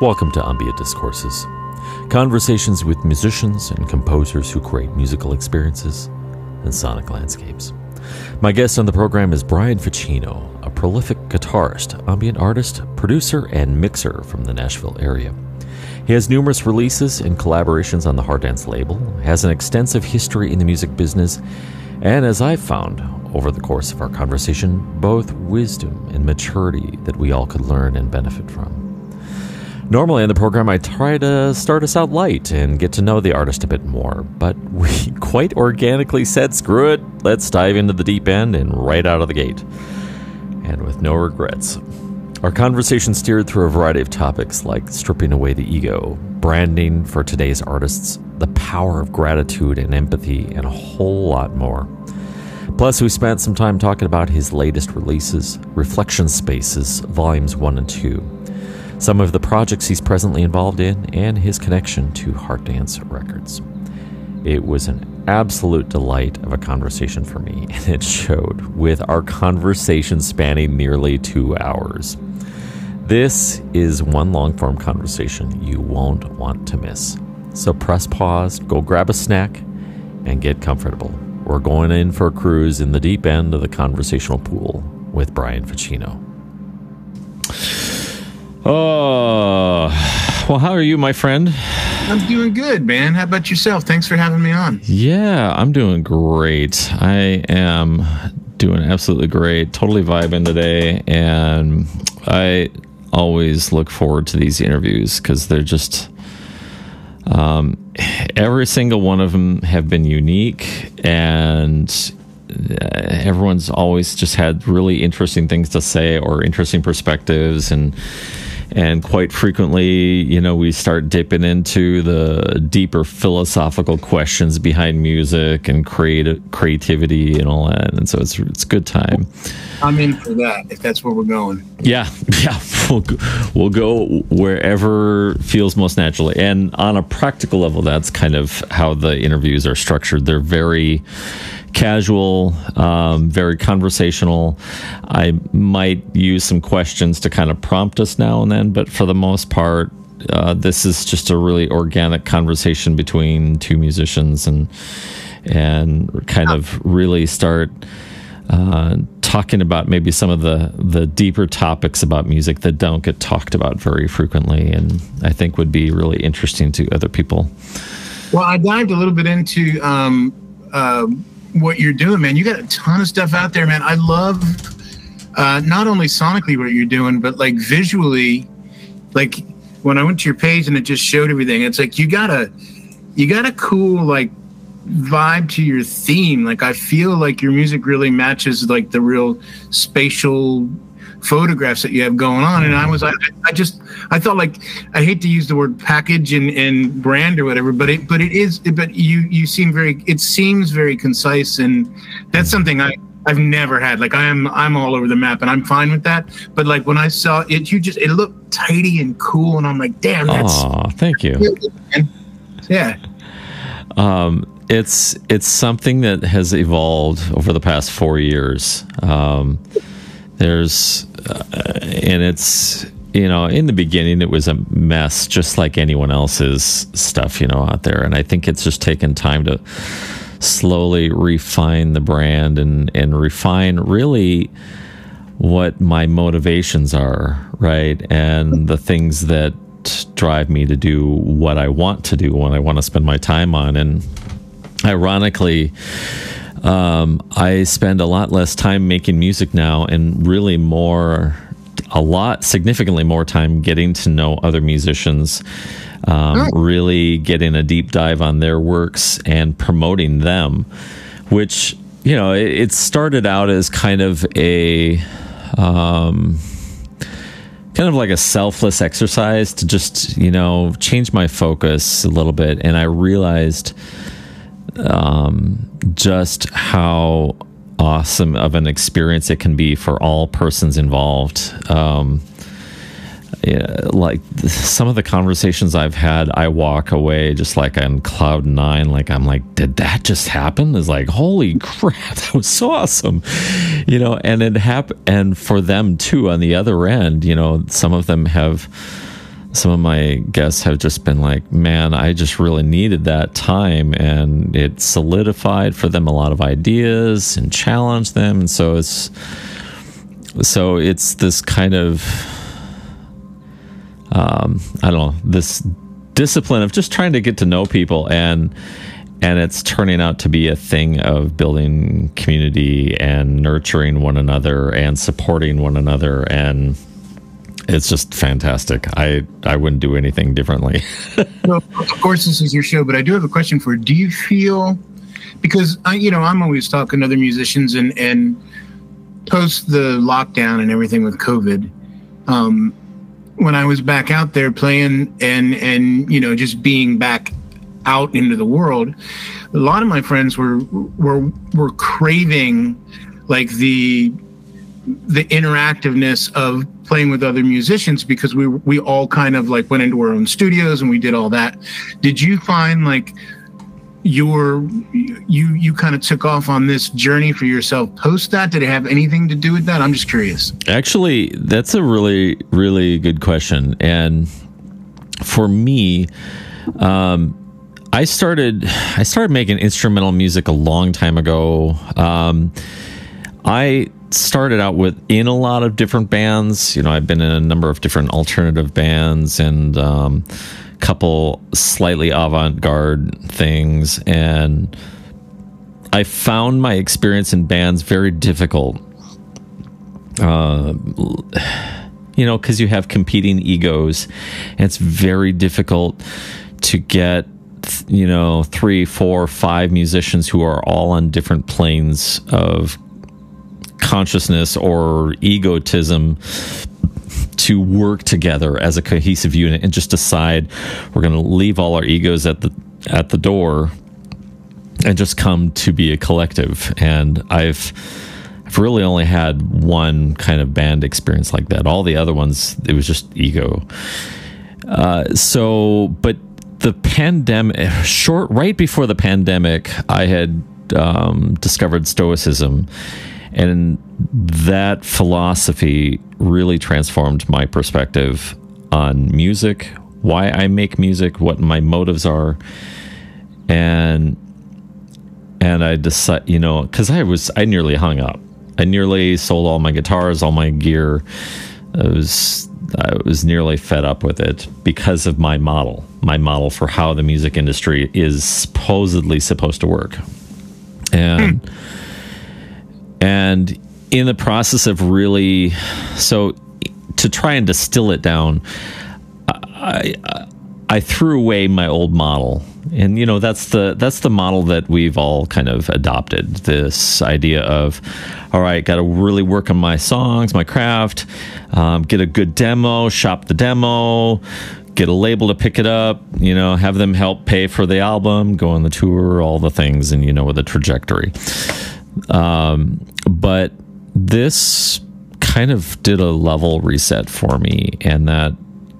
Welcome to Ambient Discourses, conversations with musicians and composers who create musical experiences and sonic landscapes. My guest on the program is Brian Fechino, a prolific guitarist, ambient artist, producer, and mixer from the Nashville area. He has numerous releases and collaborations on the Heart Dance label, has an extensive history in the music business, and as I've found over the course of our conversation, both wisdom and maturity that we all could learn and benefit from. Normally in the program, I try to start us out light and get to know the artist a bit more, but we quite organically said, screw it, let's dive into the deep end and right out of the gate. And with no regrets. Our conversation steered through a variety of topics like stripping away the ego, branding for today's artists, the power of gratitude and empathy, and a whole lot more. Plus, we spent some time talking about his latest releases, Reflection Spaces, Volumes 1 and 2 some of the projects he's presently involved in, and his connection to Heart Dance Records. It was an absolute delight of a conversation for me, and it showed with our conversation spanning nearly two hours. This is one long form conversation you won't want to miss. So press pause, go grab a snack, and get comfortable. We're going in for a cruise in the deep end of the conversational pool with Brian Fechino. Oh, well, how are you, my friend? I'm doing good, man. How about yourself? Thanks for having me on. Yeah, I'm doing great. I am doing absolutely great. Totally vibing today. And I always look forward to these interviews because they're just. Um, every single one of them have been unique and everyone's always just had really interesting things to say or interesting perspectives and and quite frequently, you know, we start dipping into the deeper philosophical questions behind music and creative creativity and all that. And so it's it's good time. I'm in for that if that's where we're going. Yeah, yeah, we'll we'll go wherever feels most naturally. And on a practical level, that's kind of how the interviews are structured. They're very casual, um, very conversational. I might use some questions to kind of prompt us now and then, but for the most part, uh, this is just a really organic conversation between two musicians and and kind of really start uh, talking about maybe some of the the deeper topics about music that don't get talked about very frequently, and I think would be really interesting to other people. Well, I dived a little bit into um, uh, what you're doing, man. You got a ton of stuff out there, man. I love uh, not only sonically what you're doing, but like visually. Like when I went to your page and it just showed everything, it's like you got a you got a cool like vibe to your theme. Like I feel like your music really matches like the real spatial photographs that you have going on. And I was, I, I just, I thought like, I hate to use the word package and, and brand or whatever, but it, but it is, but you, you seem very, it seems very concise. And that's something I, I've never had. Like I am, I'm all over the map, and I'm fine with that. But like when I saw it, you just it looked tidy and cool, and I'm like, damn, that's. Oh, thank you. Yeah. Um, it's it's something that has evolved over the past four years. Um, there's uh, and it's you know in the beginning it was a mess just like anyone else's stuff you know out there and i think it's just taken time to slowly refine the brand and and refine really what my motivations are right? And the things that drive me to do what i want to do what i want to spend my time on. And ironically um, I spend a lot less time making music now and really more, a lot, significantly more time getting to know other musicians, um, really getting a deep dive on their works and promoting them, which, you know, it, it started out as kind of a, um, kind of like a selfless exercise to just, you know, change my focus a little bit. And I realized, um, just how awesome of an experience it can be for all persons involved. Um, yeah, like some of the conversations I've had, I walk away just like I'm cloud nine. Like I'm like, did that just happen? Is like, holy crap, that was so awesome, you know. And it happened, and for them too, on the other end, you know, some of them have some of my guests have just been like, man, I just really needed that time and it solidified for them a lot of ideas and challenged them. And so it's, so it's this kind of, um, I don't know, this discipline of just trying to get to know people and, and it's turning out to be a thing of building community and nurturing one another and supporting one another and it's just fantastic. I I wouldn't do anything differently. well, of course, this is your show, but I do have a question for. You. Do you feel because I, you know, I'm always talking to other musicians and and post the lockdown and everything with COVID. Um, when I was back out there playing and and you know just being back out into the world, a lot of my friends were were were craving like the the interactiveness of playing with other musicians because we we all kind of like went into our own studios and we did all that. Did you find like your you you kind of took off on this journey for yourself post that? Did it have anything to do with that? I'm just curious. Actually that's a really really good question. And for me um i started i started making instrumental music a long time ago. Um i started out with in a lot of different bands. You know, I've been in a number of different alternative bands and um, couple slightly avant-garde things, and I found my experience in bands very difficult. Uh, you know, because you have competing egos, and it's very difficult to get you know three four five musicians who are all on different planes of consciousness or egotism to work together as a cohesive unit and just decide we're going to leave all our egos at the at the door and just come to be a collective. And i've i've really only had one kind of band experience like that. All the other ones it was just ego. Uh, so but the pandemic short right before the pandemic i had um, discovered stoicism. And that philosophy really transformed my perspective on music, why I make music, what my motives are. And and I decided, you know, because I was, I nearly hung up. I nearly sold all my guitars, all my gear. I was, I was nearly fed up with it because of my model, my model for how the music industry is supposedly supposed to work. And, and in the process of really so to try and distill it down I, I threw away my old model. And you know that's the that's the model that we've all kind of adopted this idea of all right got to really work on my songs my craft um, get a good demo shop the demo get a label to pick it up you know have them help pay for the album go on the tour all the things and you know with the trajectory. Um, but this kind of did a level reset for me, and that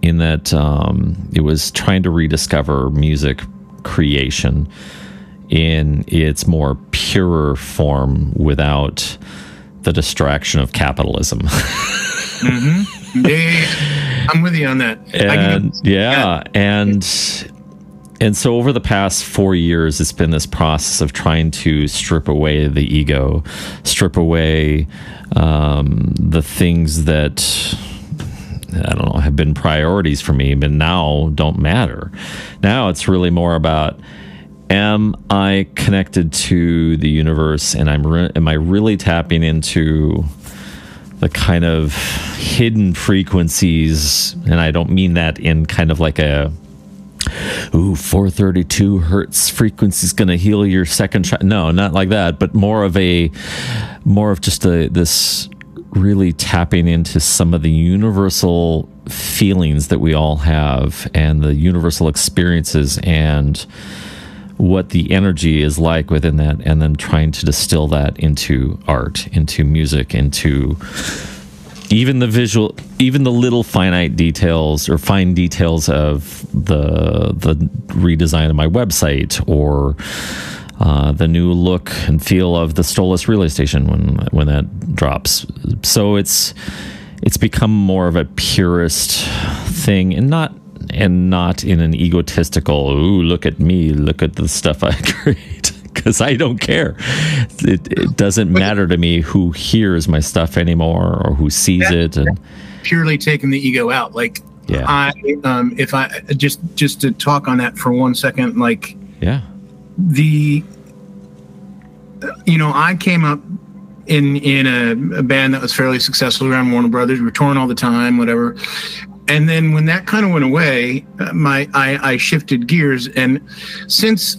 in that um, it was trying to rediscover music creation in its more purer form without the distraction of capitalism. mm-hmm. yeah, I'm with you on that. And, yeah, and and so over the past four years, it's been this process of trying to strip away the ego, strip away um, the things that I don't know have been priorities for me, but now don't matter. Now it's really more about am I connected to the universe, and I'm re- am I really tapping into the kind of hidden frequencies, and I don't mean that in kind of like a ooh, 432 hertz frequency is going to heal your second child. No, not like that, but more of a, more of just a, this really tapping into some of the universal feelings that we all have and the universal experiences and what the energy is like within that and then trying to distill that into art into music into even the visual even the little finite details or fine details of the the redesign of my website or uh, the new look and feel of the Stolas relay station when when that drops. So it's it's become more of a purist thing and not and not in an egotistical ooh look at me look at the stuff i create because i don't care. It, it, doesn't matter to me who hears my stuff anymore or who sees it and purely taking the ego out. Like yeah. I um if i just just to talk on that for one second like yeah. the you know i came up in in a, a, band that was fairly successful around Warner Brothers. We were touring all the time, whatever. And then when that kind of went away, uh, my I, I shifted gears, and since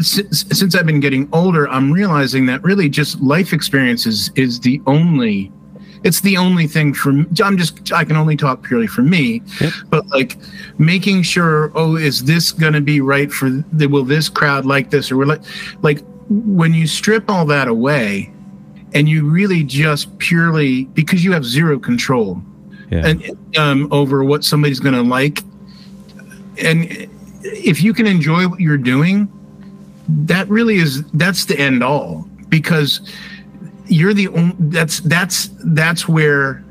since I've been getting older, I'm realizing that really just life experiences is the only it's the only thing for me. I'm just I can only talk purely for me, yep. but like making sure oh is this going to be right for the, will this crowd like this or will like like when you strip all that away and you really just purely because you have zero control yeah. and um, over what somebody's going to like and if you can enjoy what you're doing that really is that's the end all because you're the only that's that's that's where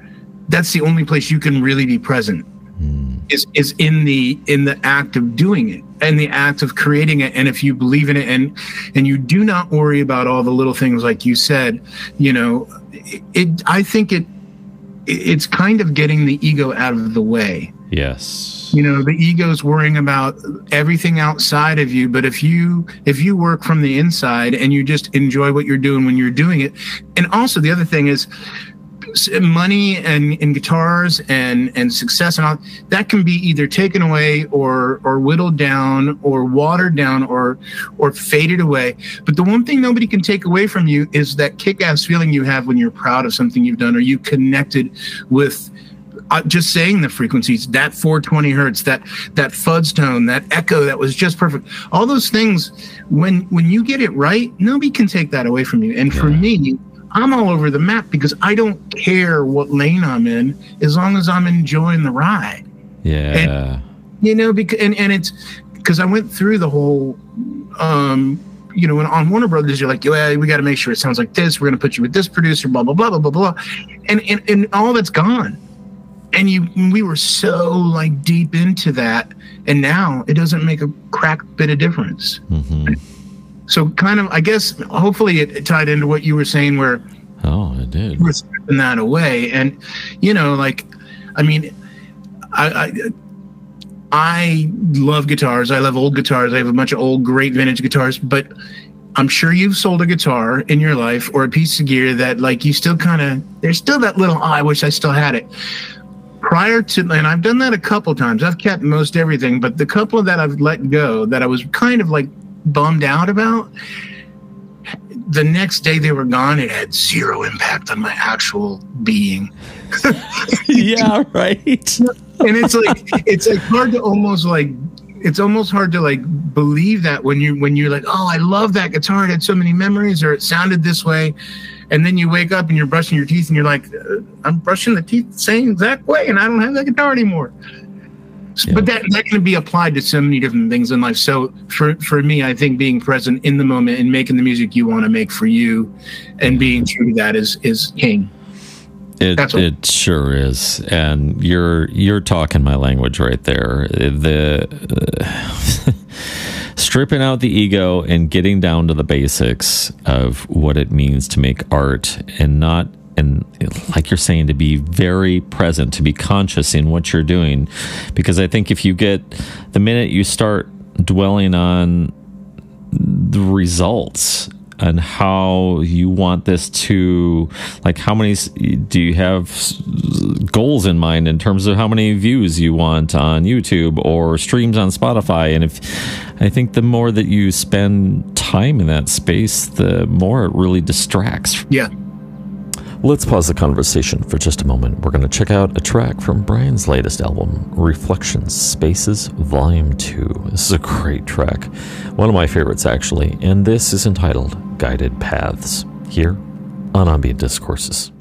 that's the only place you can really be present mm. is is in the in the act of doing it and the act of creating it. And if you believe in it and and you do not worry about all the little things like you said you know it, it i think it it's kind of getting the ego out of the way. Yes you know the ego's worrying about everything outside of you but if you if you work from the inside and you just enjoy what you're doing when you're doing it and also the other thing is money and, and guitars and and success and all that can be either taken away or or whittled down or watered down or or faded away. But the one thing nobody can take away from you is that kick-ass feeling you have when you're proud of something you've done or you connected with uh, just saying the frequencies that 420 hertz that that fuzz tone that echo that was just perfect all those things when when you get it right nobody can take that away from you and yeah. for me I'm all over the map because I don't care what lane I'm in as long as I'm enjoying the ride. Yeah. And, you know, because and, and it's because I went through the whole um you know, on Warner Brothers, you're like, yeah, we got to make sure it sounds like this. We're going to put you with this producer, blah blah blah blah blah blah, and and and all that's gone. And you, we were so like deep into that, and now it doesn't make a crack bit of difference. Mm-hmm so kind of i guess hopefully it tied into what you were saying where oh it did we're stripping that away and you know like i mean I, I I love guitars. I love old guitars. I have a bunch of old, great vintage guitars. But I'm sure you've sold a guitar in your life or a piece of gear that, like, you still kind of there's still that little. Oh, I wish I still had it. Prior to, and I've done that a couple times. I've kept most everything, but the couple that I've let go that I was kind of like bummed out about, the next day they were gone, it had zero impact on my actual being. yeah, right. and it's like it's like hard to almost like it's almost hard to like believe that when you when you're like, oh, I love that guitar. It had so many memories, or it sounded this way, and then you wake up and you're brushing your teeth and you're like, uh, I'm brushing the teeth the same exact way, and I don't have that guitar anymore. Yeah. But that, that can be applied to so many different things in life. So for, for me, I think being present in the moment and making the music you want to make for you and being true to that is, is king. It, it sure is, and you're you're talking my language right there. The uh, stripping out the ego and getting down to the basics of what it means to make art, and not and like you're saying to be very present to be conscious in what you're doing because i think if you get the minute you start dwelling on the results and how you want this to like how many do you have goals in mind in terms of how many views you want on YouTube or streams on Spotify? And if I think the more that you spend time in that space the more it really distracts yeah Let's pause the conversation for just a moment. We're going to check out a track from Brian's latest album, Reflections Spaces Volume 2. This is a great track, one of my favorites actually, and this is entitled Guided Paths, here on Ambient Discourses.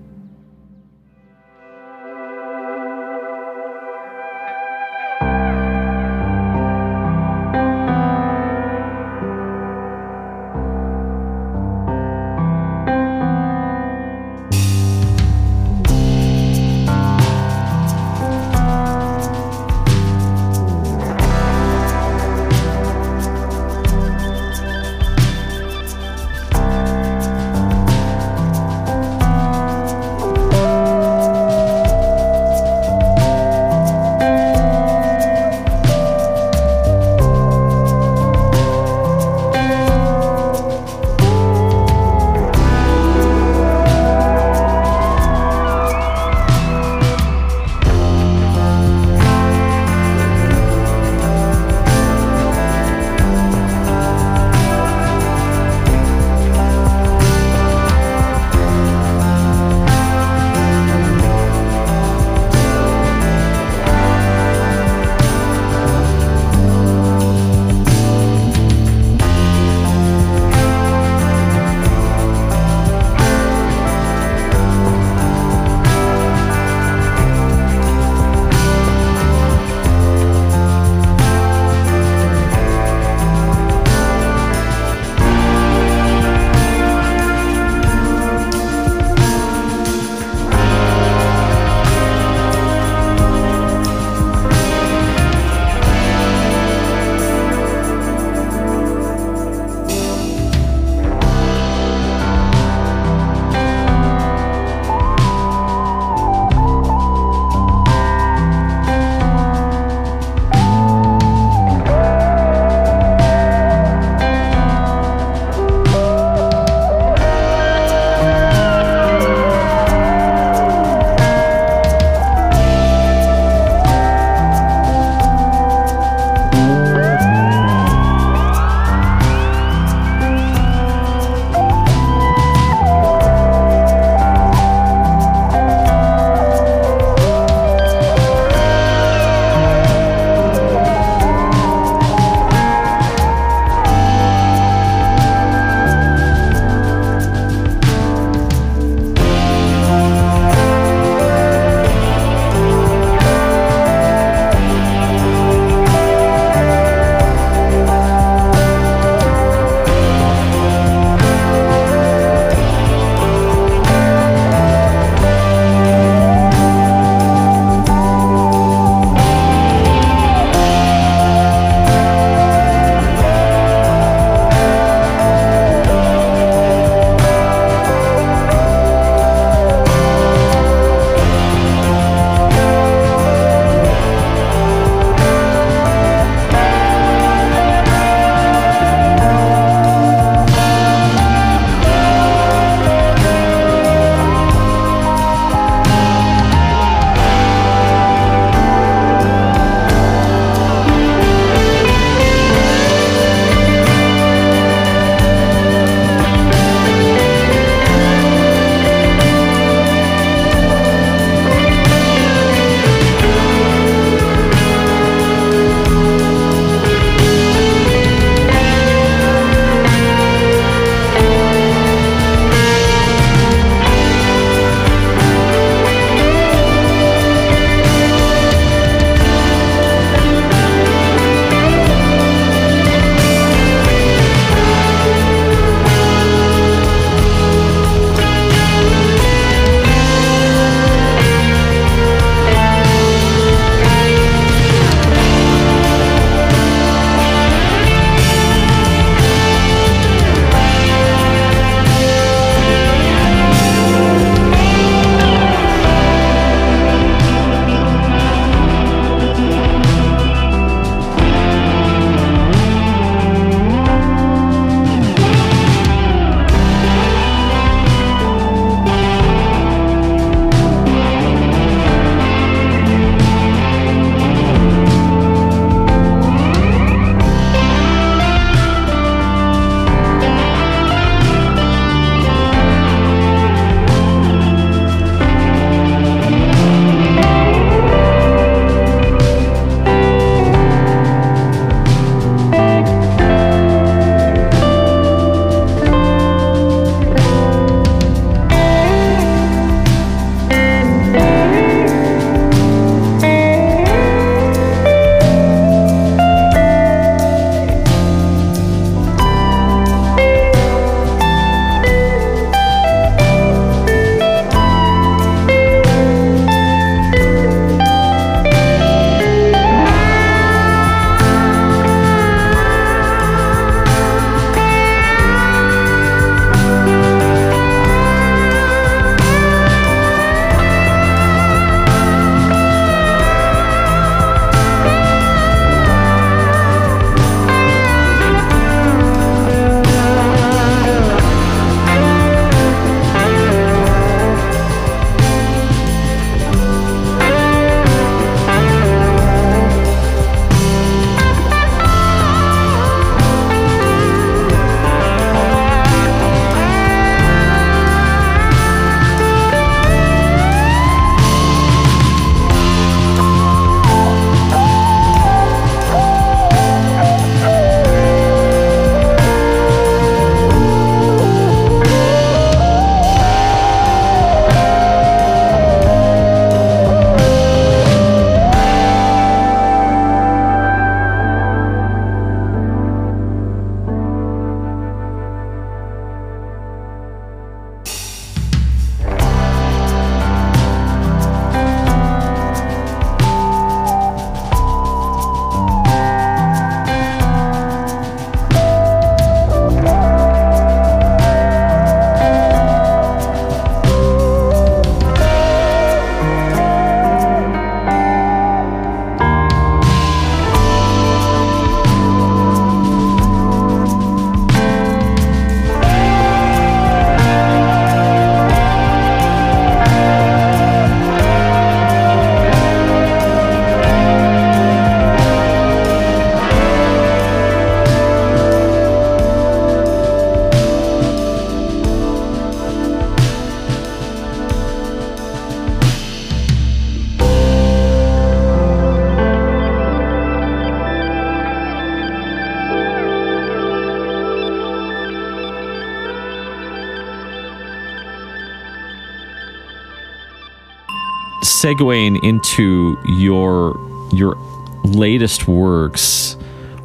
Segueing into your your latest works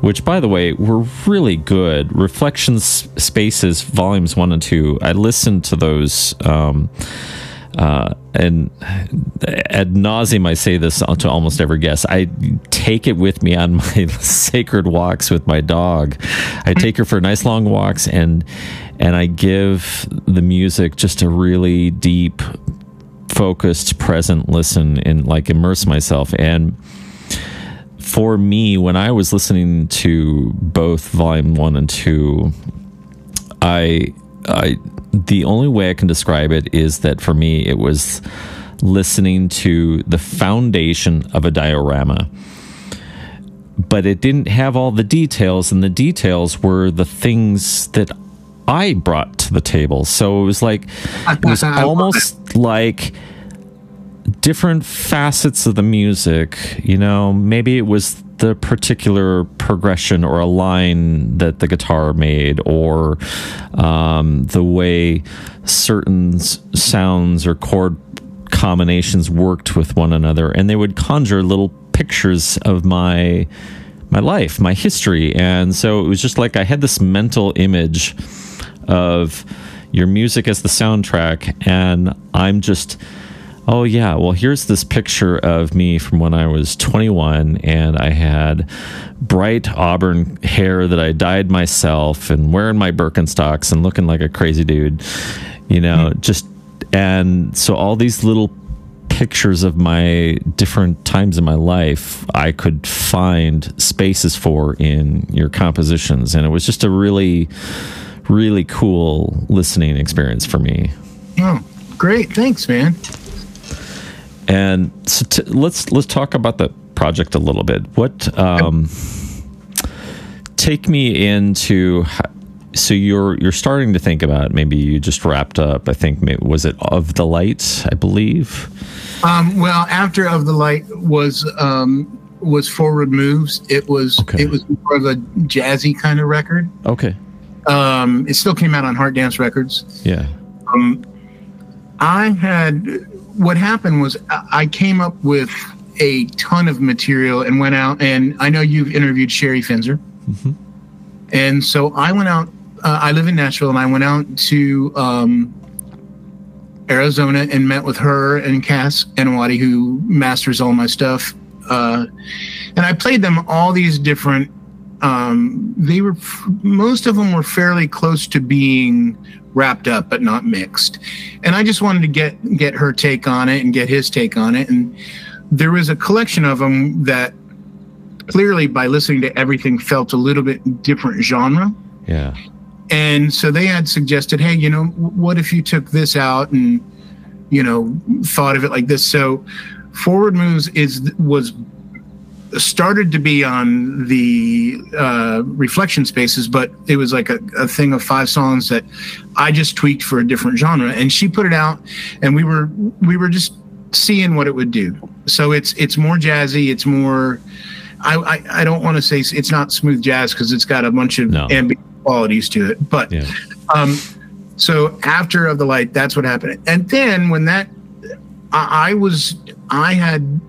which by the way were really good reflections spaces volumes one and two i listened to those um, uh, and ad nauseum, I say this to almost every guest. I take it with me on my sacred walks with my dog. I take her for nice long walks, and and I give the music just a really deep, focused, present listen and like immerse myself. And for me, when I was listening to both Volume One and Two, I I the only way I can describe it is that for me, it was listening to the foundation of a diorama. But it didn't have all the details, and the details were the things that I brought to the table. So it was like, it was almost like different facets of the music. You know, maybe it was the particular progression or a line that the guitar made, or um, the way certain sounds or chord combinations worked with one another, and they would conjure little pictures of my my life, my history, and so it was just like I had this mental image of your music as the soundtrack, and I'm just oh yeah. Well here's this picture of me from when i was 21 and i had bright auburn hair that i dyed myself and wearing my birkenstocks and looking like a crazy dude you know mm-hmm. just and so all these little pictures of my different times in my life i could find spaces for in your compositions and it was just a really really cool listening experience for me. Oh great. Thanks man and so t- let's let's talk about the project a little bit. What um, take me into so you're you're starting to think about maybe you just wrapped up. I think maybe, was it of the light, I believe. Um, well, after of the light was um, was forward moves. It was okay. it was more of a jazzy kind of record. Okay. Um, it still came out on Heart Dance Records. Yeah. Um, I had what happened was I came up with a ton of material and went out and I know you've interviewed Sherry Finzer. Mm-hmm. And so I went out, uh, I live in Nashville and I went out to um, Arizona and met with her and Cass Anawaty, who masters all my stuff. Uh, and I played them all these different, um, they were, most of them were fairly close to being wrapped up but not mixed. And I just wanted to get get her take on it and get his take on it. And there was a collection of them that clearly by listening to everything felt a little bit different genre. Yeah. And so they had suggested, hey, you know, what if you took this out and you know thought of it like this? So forward moves is was started to be on the uh, reflection spaces, but it was like a, a, thing of five songs that I just tweaked for a different genre, and she put it out, and we were we were just seeing what it would do. So it's it's more jazzy, it's more. I I, I don't want to say it's not smooth jazz because it's got a bunch of no. ambient qualities to it, but yeah. um, so after of the light, that's what happened, and then when that I, I was I had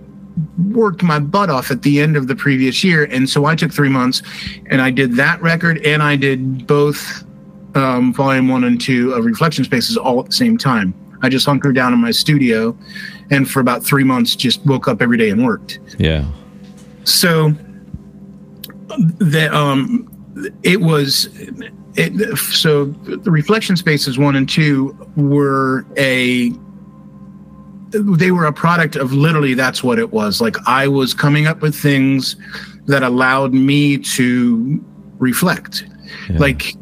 worked my butt off at the end of the previous year. And so I took three months and I did that record and I did both um, volume one and two of Reflection Spaces all at the same time. I just hunkered down in my studio and for about three months just woke up every day and worked. Yeah. So that um it was it so the reflection spaces one and two were a they were a product of literally that's what it was. Like I was coming up with things that allowed me to reflect. Yeah. Like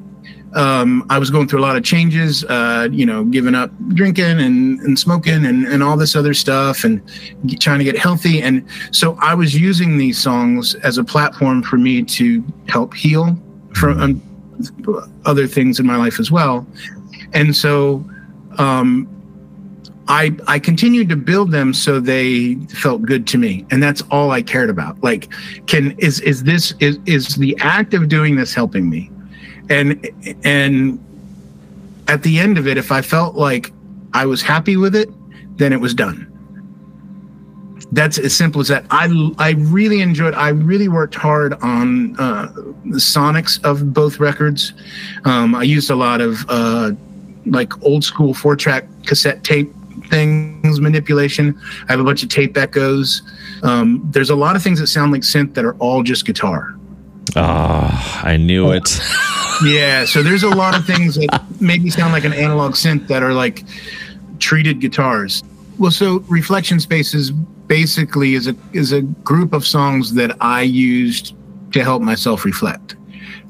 um, I was going through a lot of changes, uh, you know, giving up drinking and, and smoking and, and all this other stuff and trying to get healthy. And so I was using these songs as a platform for me to help heal from mm-hmm. um, other things in my life as well. And so um, I I continued to build them so they felt good to me, and that's all I cared about. Like, can is is this is is the act of doing this helping me, and and at the end of it, if I felt like I was happy with it, then it was done. that's as simple as that. I I really enjoyed. I really worked hard on uh, the sonics of both records. Um, I used a lot of uh, like old school four track cassette tape things manipulation. I have a bunch of tape echoes. Um, there's a lot of things that sound like synth that are all just guitar. Ah, I knew it. yeah, so there's a lot of things that make me sound like an analog synth that are like treated guitars. Well, so Reflection Spaces basically is a is a group of songs that I used to help myself reflect.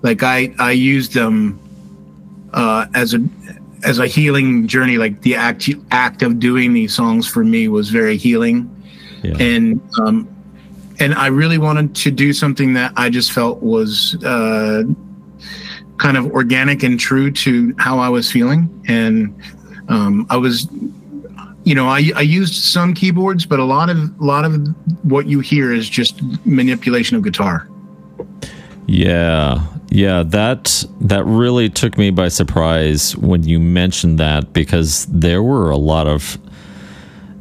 Like I I used them uh, as a as a healing journey. Like the act act of doing these songs for me was very healing, yeah. and um, and I really wanted to do something that I just felt was uh, kind of organic and true to how I was feeling, and um, I was you know, I, I used some keyboards, but a lot of a lot of what you hear is just manipulation of guitar. Yeah, yeah, that that really took me by surprise when you mentioned that because there were a lot of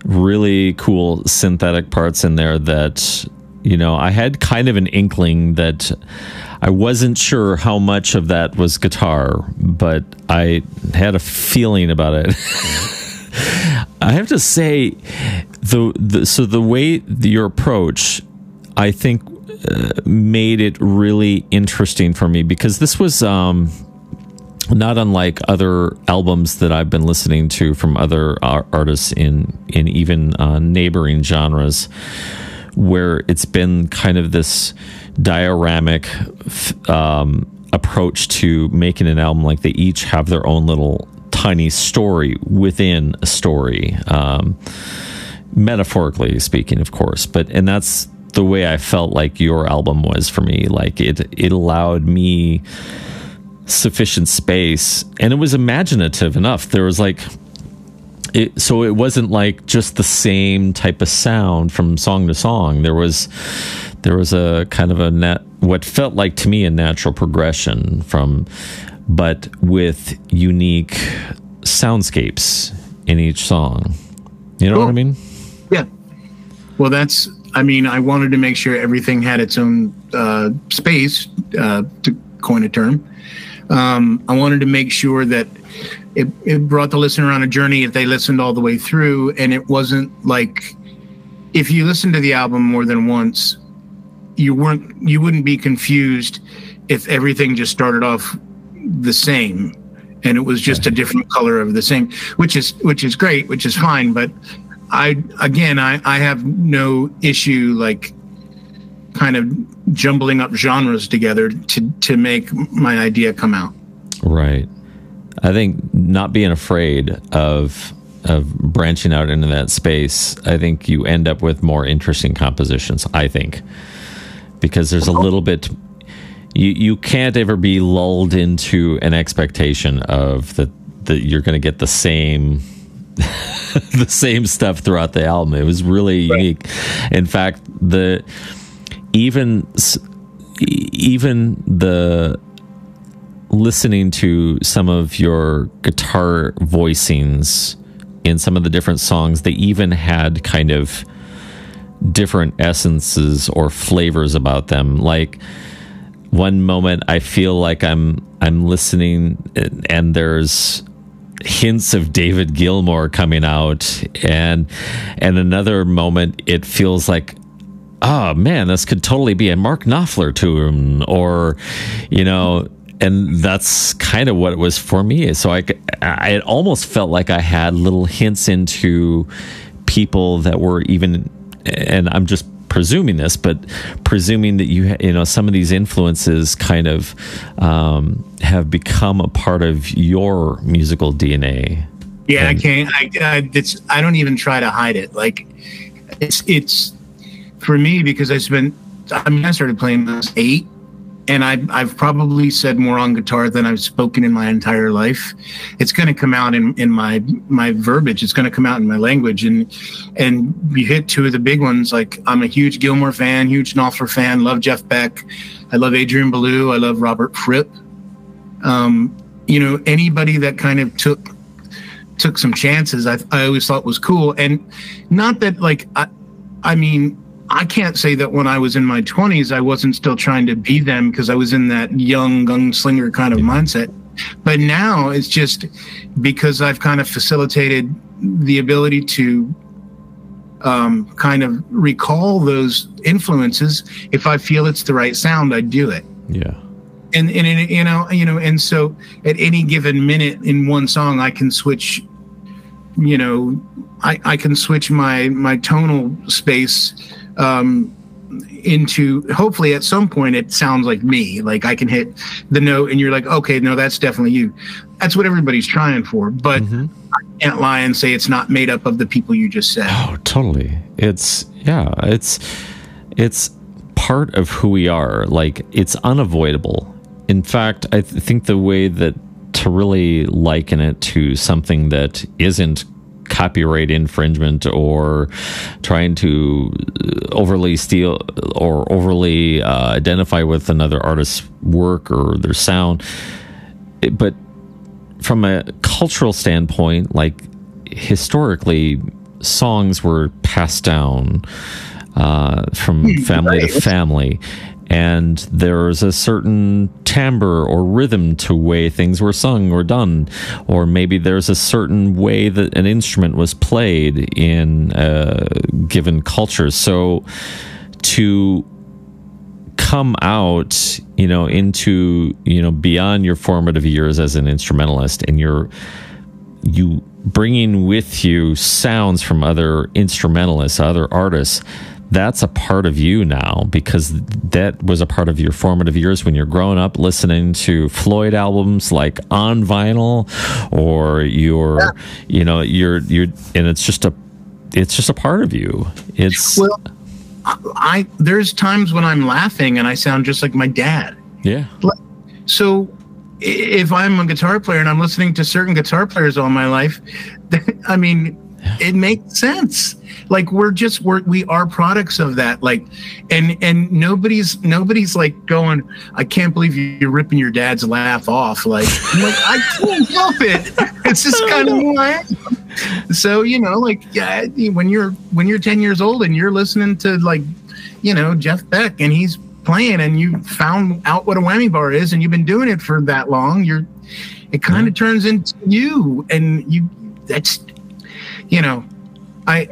really cool synthetic parts in there that you know I had kind of an inkling that I wasn't sure how much of that was guitar, but I had a feeling about it. I have to say, the, the so the way your approach, I think, uh, made it really interesting for me because this was um, not unlike other albums that I've been listening to from other artists in in even uh, neighboring genres, where it's been kind of this dioramic. Um, approach to making an album like they each have their own little tiny story within a story, um, metaphorically speaking, of course. But and that's the way I felt like your album was for me. Like it, it allowed me sufficient space, and it was imaginative enough. There was like. It, so it wasn't like just the same type of sound from song to song. There was there was a kind of a net what felt like to me a natural progression from but with unique soundscapes in each song. You know cool. what I mean? Yeah. Well, that's, I mean, I wanted to make sure everything had its own uh, space, uh, to coin a term. Um, I wanted to make sure that it, it brought the listener on a journey if they listened all the way through. And it wasn't like, if you listen to the album more than once, you weren't, you wouldn't be confused if everything just started off the same and it was just a different color of the same which is which is great which is fine but i again i i have no issue like kind of jumbling up genres together to to make my idea come out. Right. I think not being afraid of of branching out into that space i think you end up with more interesting compositions i think. Because there's a little bit you you can't ever be lulled into an expectation of that that you're going to get the same the same stuff throughout the album. It was really right. unique. In fact, the even even the listening to some of your guitar voicings in some of the different songs, they even had kind of different essences or flavors about them. Like one moment I feel like I'm I'm listening and there's hints of David Gilmour coming out and and another moment it feels like oh man this could totally be a Mark Knopfler tune or you know and that's kind of what it was for me. So I I almost felt like I had little hints into people that were even and I'm just presuming this, but presuming that you you know some of these influences kind of um, have become a part of your musical DNA. Yeah, and, I can't. I, I it's I don't even try to hide it. Like it's it's for me because I spent. I mean, I started playing this eight, and I've, I've probably said more on guitar than I've spoken in my entire life. It's going to come out in, in my my verbiage. It's going to come out in my language, and and you hit two of the big ones. Like I'm a huge Gilmour fan, huge Knopfler fan. Love Jeff Beck. I love Adrian Belew. I love Robert Fripp. Um, you know, anybody that kind of took took some chances, I I always thought was cool, and not that like I I mean, I can't say that when I was in my 20s, I wasn't still trying to be them because I was in that young gunslinger kind of mindset. But now it's just because I've kind of facilitated the ability to um, kind of recall those influences. If I feel it's the right sound, I do it. Yeah. And, and you know you know and so at any given minute in one song I can switch you know I, I can switch my my tonal space um, into hopefully at some point it sounds like me like i can hit the note and you're like okay no that's definitely you. That's what everybody's trying for but mm-hmm. i can't lie and say it's not made up of the people you just said. Oh totally. It's yeah it's it's part of who we are. Like it's unavoidable. In fact i th- think the way that to really liken it to something that isn't copyright infringement or trying to overly steal or overly uh, identify with another artist's work or their sound. But from a cultural standpoint, like historically, songs were passed down uh, from hmm, family right. to family and there's a certain timbre or rhythm to way things were sung or done. Or maybe there's a certain way that an instrument was played in a given culture. So to come out you know into you know beyond your formative years as an instrumentalist and you're you bringing with you sounds from other instrumentalists other artists that's a part of you now because that was a part of your formative years when you're growing up listening to Floyd albums like on vinyl or you're yeah. you know you're you're and it's just a it's just a part of you. It's well I there's times when I'm laughing and I sound just like my dad. Yeah. So if I'm a guitar player and I'm listening to certain guitar players all my life I mean it makes sense. Like we're just we're we are products of that. Like and and nobody's nobody's like going i can't believe you're ripping your dad's laugh off. Like I'm like i can't help it. It's just kind of who i am. So you know like yeah when you're when you're 10 years old and you're listening to like you know jeff beck and he's playing and you found out what a whammy bar is and you've been doing it for that long you're it kind of turns into you and you that's you know i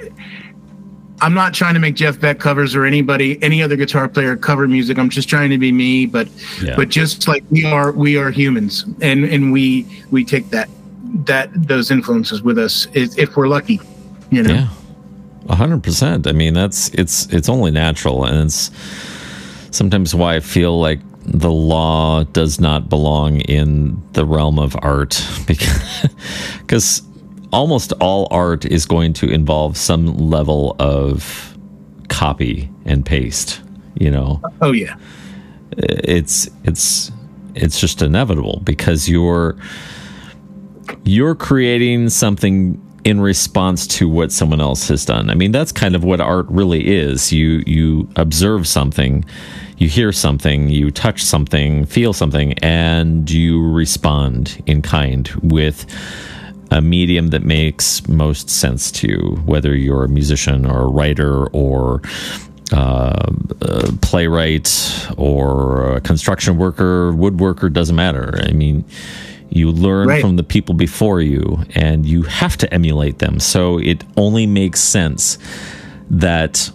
I'm not trying to make Jeff Beck covers or anybody, any other guitar player cover music. I'm just trying to be me. But, yeah. but just like we are, we are humans, and and we we take that that those influences with us if we're lucky. You know. Yeah, hundred percent. I mean, that's it's it's only natural, and it's sometimes why I feel like the law does not belong in the realm of art because because almost all art is going to involve some level of copy and paste you know oh yeah it's it's it's just inevitable because you're you're creating something in response to what someone else has done. I mean, that's kind of what art really is. You you observe something, you hear something, you touch something, feel something, and you respond in kind with a medium that makes most sense to you, whether you're a musician or a writer or uh, a playwright or a construction worker, woodworker, doesn't matter. I mean, you learn right. from the people before you and you have to emulate them. So it only makes sense that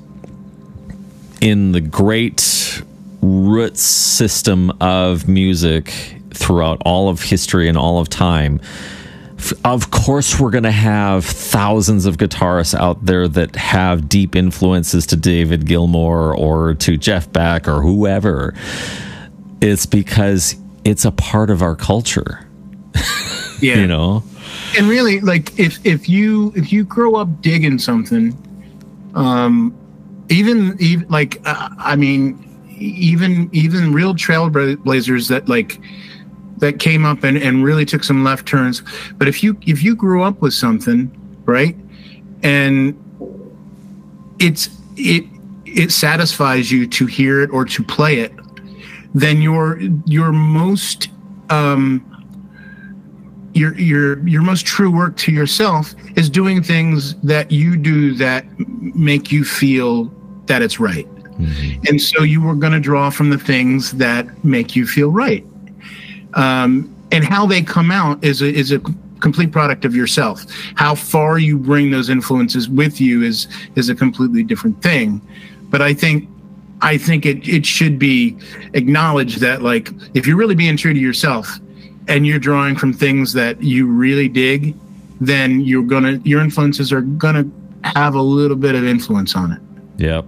in the great roots system of music throughout all of history and all of time, of course we're going to have thousands of guitarists out there that have deep influences to David Gilmour or to Jeff Beck or whoever. It's because it's a part of our culture. Yeah. you know. And really like if if you if you grow up digging something um even even like uh, I mean even even real trailblazers that like that came up and, and really took some left turns. But if you if you grew up with something, right, and it's it it satisfies you to hear it or to play it, then your your most um, your your your most true work to yourself is doing things that you do that make you feel that it's right. Mm-hmm. And so you were going to draw from the things that make you feel right. Um, and how they come out is a, is a complete product of yourself. How far you bring those influences with you is is a completely different thing. But I think I think it, it should be acknowledged that like if you're really being true to yourself and you're drawing from things that you really dig, then you're gonna your influences are gonna have a little bit of influence on it. Yep.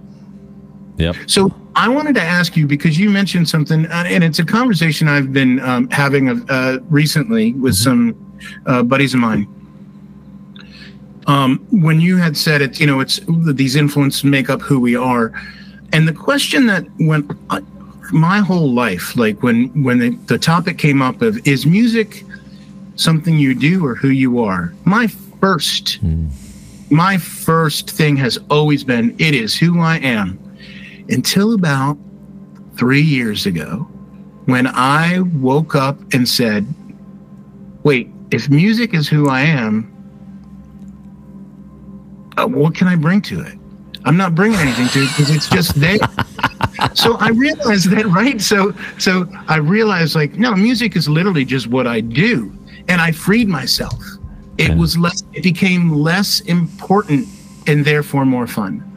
Yep. So I wanted to ask you because you mentioned something, uh, and it's a conversation I've been um, having uh, recently with mm-hmm. some uh, buddies of mine. Um, when you had said it, you know, it's these influences make up who we are, and the question that went uh, my whole life, like when when the, the topic came up of is music something you do or who you are, my first. Mm. My first thing has always been it is who I am until about three years ago when I woke up and said, wait, if music is who I am, uh, what can I bring to it? I'm not bringing anything to it because it's just there. so I realized that, right? So, so I realized like, no, music is literally just what I do, and I freed myself. It was less. It became less important and therefore more fun.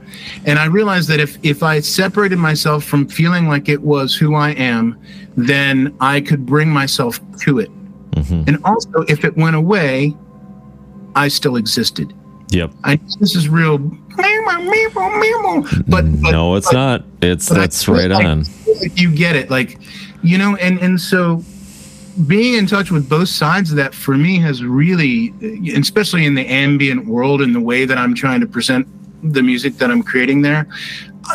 And I realized that if, if I separated myself from feeling like it was who I am, then I could bring myself to it. Mm-hmm. And also, if it went away, I still existed. Yep. I this is real. But, but no, it's but, not. It's that's right like, on. You get it, like you know, and and so being in touch with both sides of that for me has really, especially in the ambient world and the way that I'm trying to present the music that I'm creating there,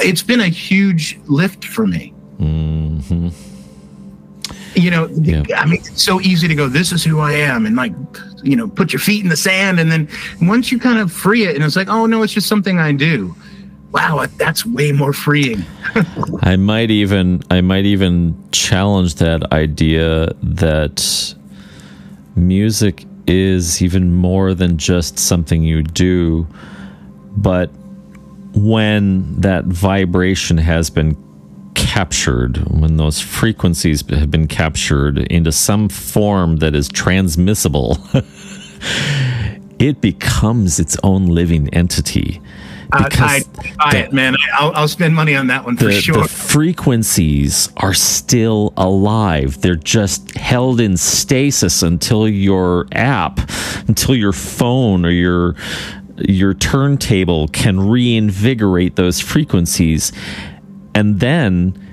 it's been a huge lift for me. Mm-hmm. You know, yeah. I mean, it's so easy to go, this is who I am, and like, you know, put your feet in the sand. And then once you kind of free it, and it's like, oh, no, it's just something I do. Wow, that's way more freeing. I might even, I might even challenge that idea that music is even more than just something you do, but when that vibration has been captured, when those frequencies have been captured into some form that is transmissible, it becomes its own living entity. Ah, because I, I buy the, it, man. I'll, I'll, spend money on that one for the, sure. The frequencies are still alive. They're just held in stasis until your app, until your phone or your your turntable can reinvigorate those frequencies. And then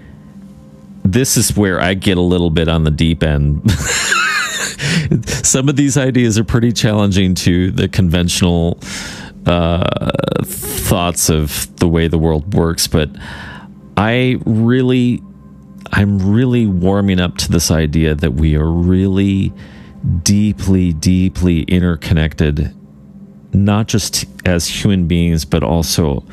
this is where I get a little bit on the deep end. Some of these ideas are pretty challenging to the conventional uh, thoughts of the way the world works, but I really, I'm really warming up to this idea that we are really deeply, deeply interconnected not just as human beings, but also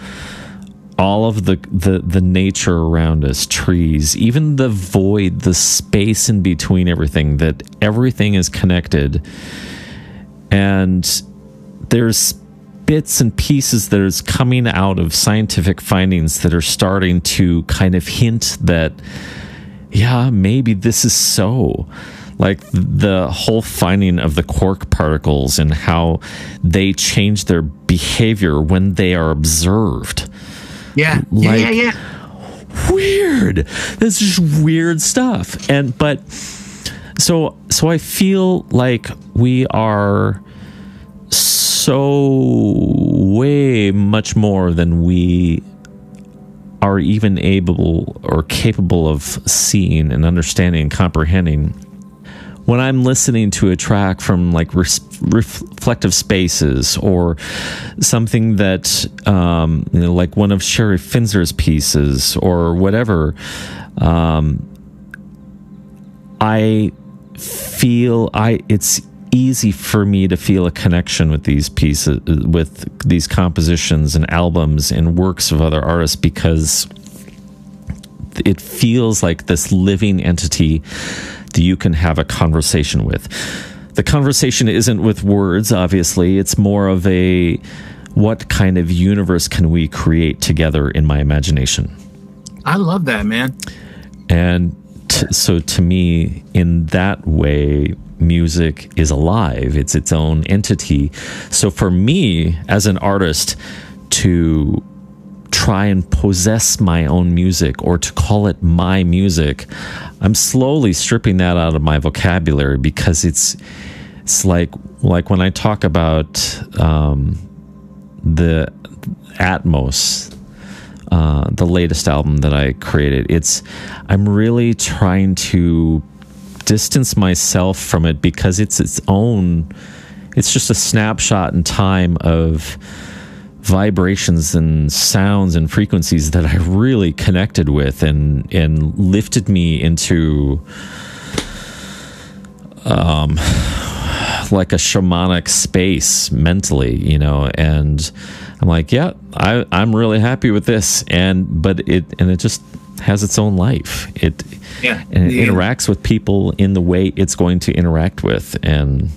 all of the, the the nature around us trees even the void the space in between everything that everything is connected. And there's bits and pieces that is coming out of scientific findings that are starting to kind of hint that yeah maybe this is so like the whole finding of the quark particles and how they change their behavior when they are observed. Yeah. Like, yeah, yeah, yeah. Weird. This is weird stuff. And but so so I feel like we are so way much more than we are even able or capable of seeing and understanding and comprehending when I'm listening to a track from like re- reflective spaces or something that, um, you know, like one of Sherry Finzer's pieces or whatever, um, I feel I it's easy for me to feel a connection with these pieces, with these compositions and albums and works of other artists because it feels like this living entity that you can have a conversation with. the conversation isn't with words, obviously. It's more of a what kind of universe can we create together in my imagination? I love that, man. And t- so to me, in that way, music is alive, it's its own entity. So for me, as an artist, to try and possess my own music or to call it my music, I'm slowly stripping that out of my vocabulary because it's it's like like when I talk about um, the Atmos, uh, the latest album that I created. It's I'm really trying to distance myself from it because it's its own. It's just a snapshot in time of vibrations and sounds and frequencies that I really connected with and and lifted me into um like a shamanic space mentally, you know, and I'm like, yeah, I I'm really happy with this and but it and it just has its own life. It Yeah. and it Yeah. interacts with people in the way it's going to interact with and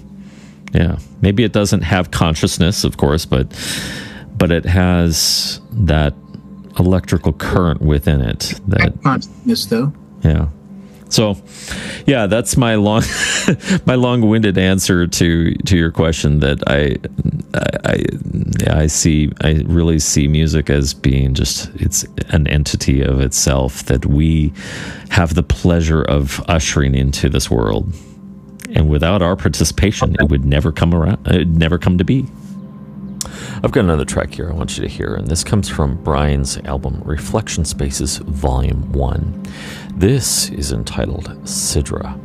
yeah maybe it doesn't have consciousness of course but but it has that electrical current within it that Consciousness, though. yeah. So yeah that's my long my long-winded answer to to your question that i i I, yeah, I see i really see music as being just it's an entity of itself that we have the pleasure of ushering into this world. And without our participation it would never come around it'd never come to be I've got another track here I want you to hear, and this comes from Brian's album Reflection Spaces Volume 1. This is entitled Sidra,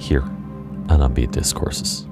here on Unbeat Discourses.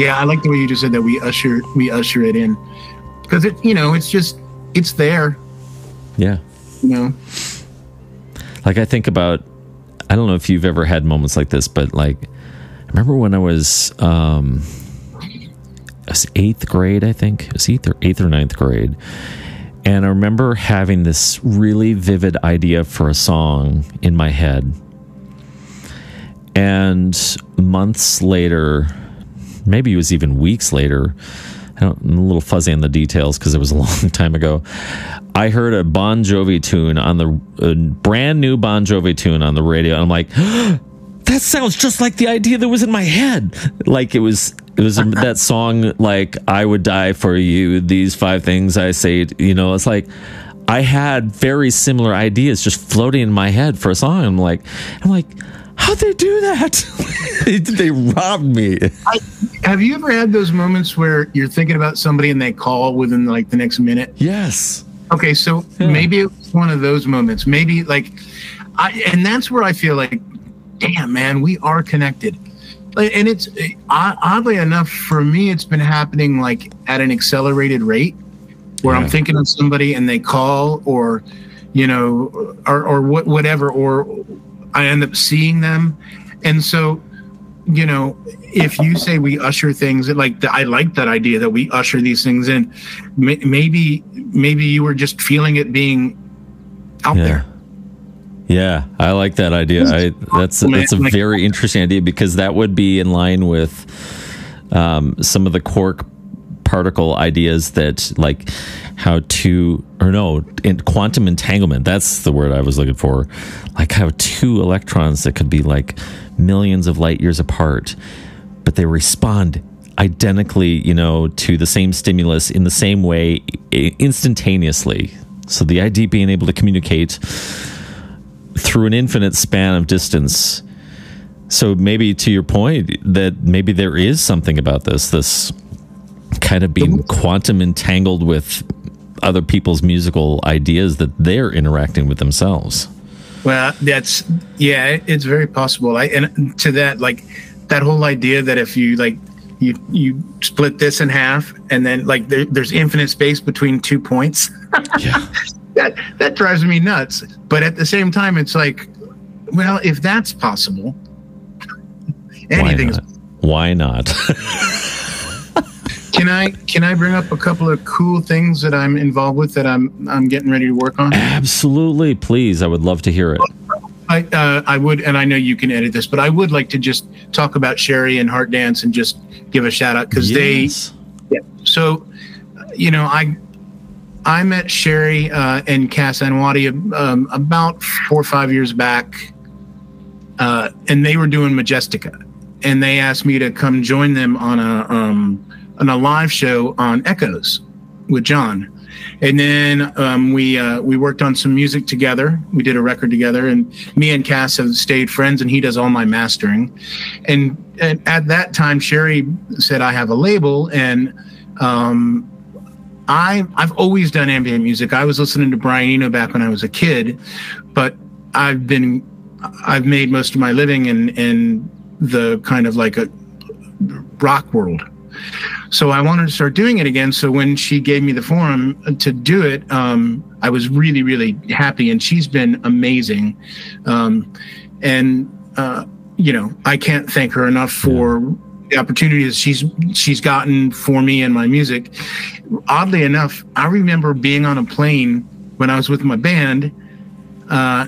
Yeah, I like the way you just said that. We usher we usher it in because it you know it's just it's there. Yeah. You know. Like I think about, I don't know if you've ever had moments like this, but like, I remember when I was, um, I was eighth grade, I think it was eighth or eighth or ninth grade, and I remember having this really vivid idea for a song in my head. And months later, maybe it was even weeks later, I don't, I'm a little fuzzy on the details because it was a long time ago. I heard a Bon Jovi tune on the a brand new Bon Jovi tune on the radio, and I'm like, that sounds just like the idea that was in my head. Like it was, it was that song, like I would die for you. These five things I say, you know, it's like I had very similar ideas just floating in my head for a song. I'm like, I'm like, how'd they do that? they robbed me. I, have you ever had those moments where you're thinking about somebody and they call within like the next minute? Yes. Okay, so yeah. maybe it's one of those moments. Maybe like, I and that's where I feel like, damn man, we are connected. And it's eh, oddly enough for me, it's been happening like at an accelerated rate, where yeah. I'm thinking of somebody and they call, or you know, or or whatever, or I end up seeing them, and so you know, if you say we usher things, like I like that idea that we usher these things in. Maybe, maybe you were just feeling it being out yeah. there. Yeah, I like that idea. I, that's that's a very interesting idea because that would be in line with um, some of the quark particle ideas that like how to or no in quantum entanglement that's the word i was looking for like how two electrons that could be like millions of light years apart, but they respond identically, you know, to the same stimulus in the same way instantaneously. So the idea being able to communicate through an infinite span of distance. So maybe to your point that maybe there is something about this, this kind of being quantum entangled with other people's musical ideas that they're interacting with themselves. Well, that's yeah, it's very possible. I and to that like that whole idea that if you like you you split this in half and then like there, there's infinite space between two points. yeah. That that drives me nuts. But at the same time, it's like, well, if that's possible, anything Why not? is. Why not? Can I can I bring up a couple of cool things that I'm involved with that I'm I'm getting ready to work on? Absolutely, please. I would love to hear it. I uh, I would, and I know you can edit this, but I would like to just talk about Sherry and Heart Dance and just give a shout out because yes. they. Yeah. So, you know, I I met Sherry uh, and Cass Anawaty um, about four or five years back, uh, and they were doing Majestica, and they asked me to come join them on a um, on a live show on Echoes with John. And then um, we uh, we worked on some music together. We did a record together, and me and Cass have stayed friends. And he does all my mastering. And, and at that time, Sherry said, "I have a label," and um, I I've always done ambient music. I was listening to Brian Eno back when I was a kid, but I've been I've made most of my living in in the kind of like a rock world. So I wanted to start doing it again. So when she gave me the forum to do it, um, I was really, really happy. And she's been amazing. Um, and, uh, you know, I can't thank her enough for the opportunities she's she's gotten for me and my music. Oddly enough, I remember being on a plane when I was with my band, uh,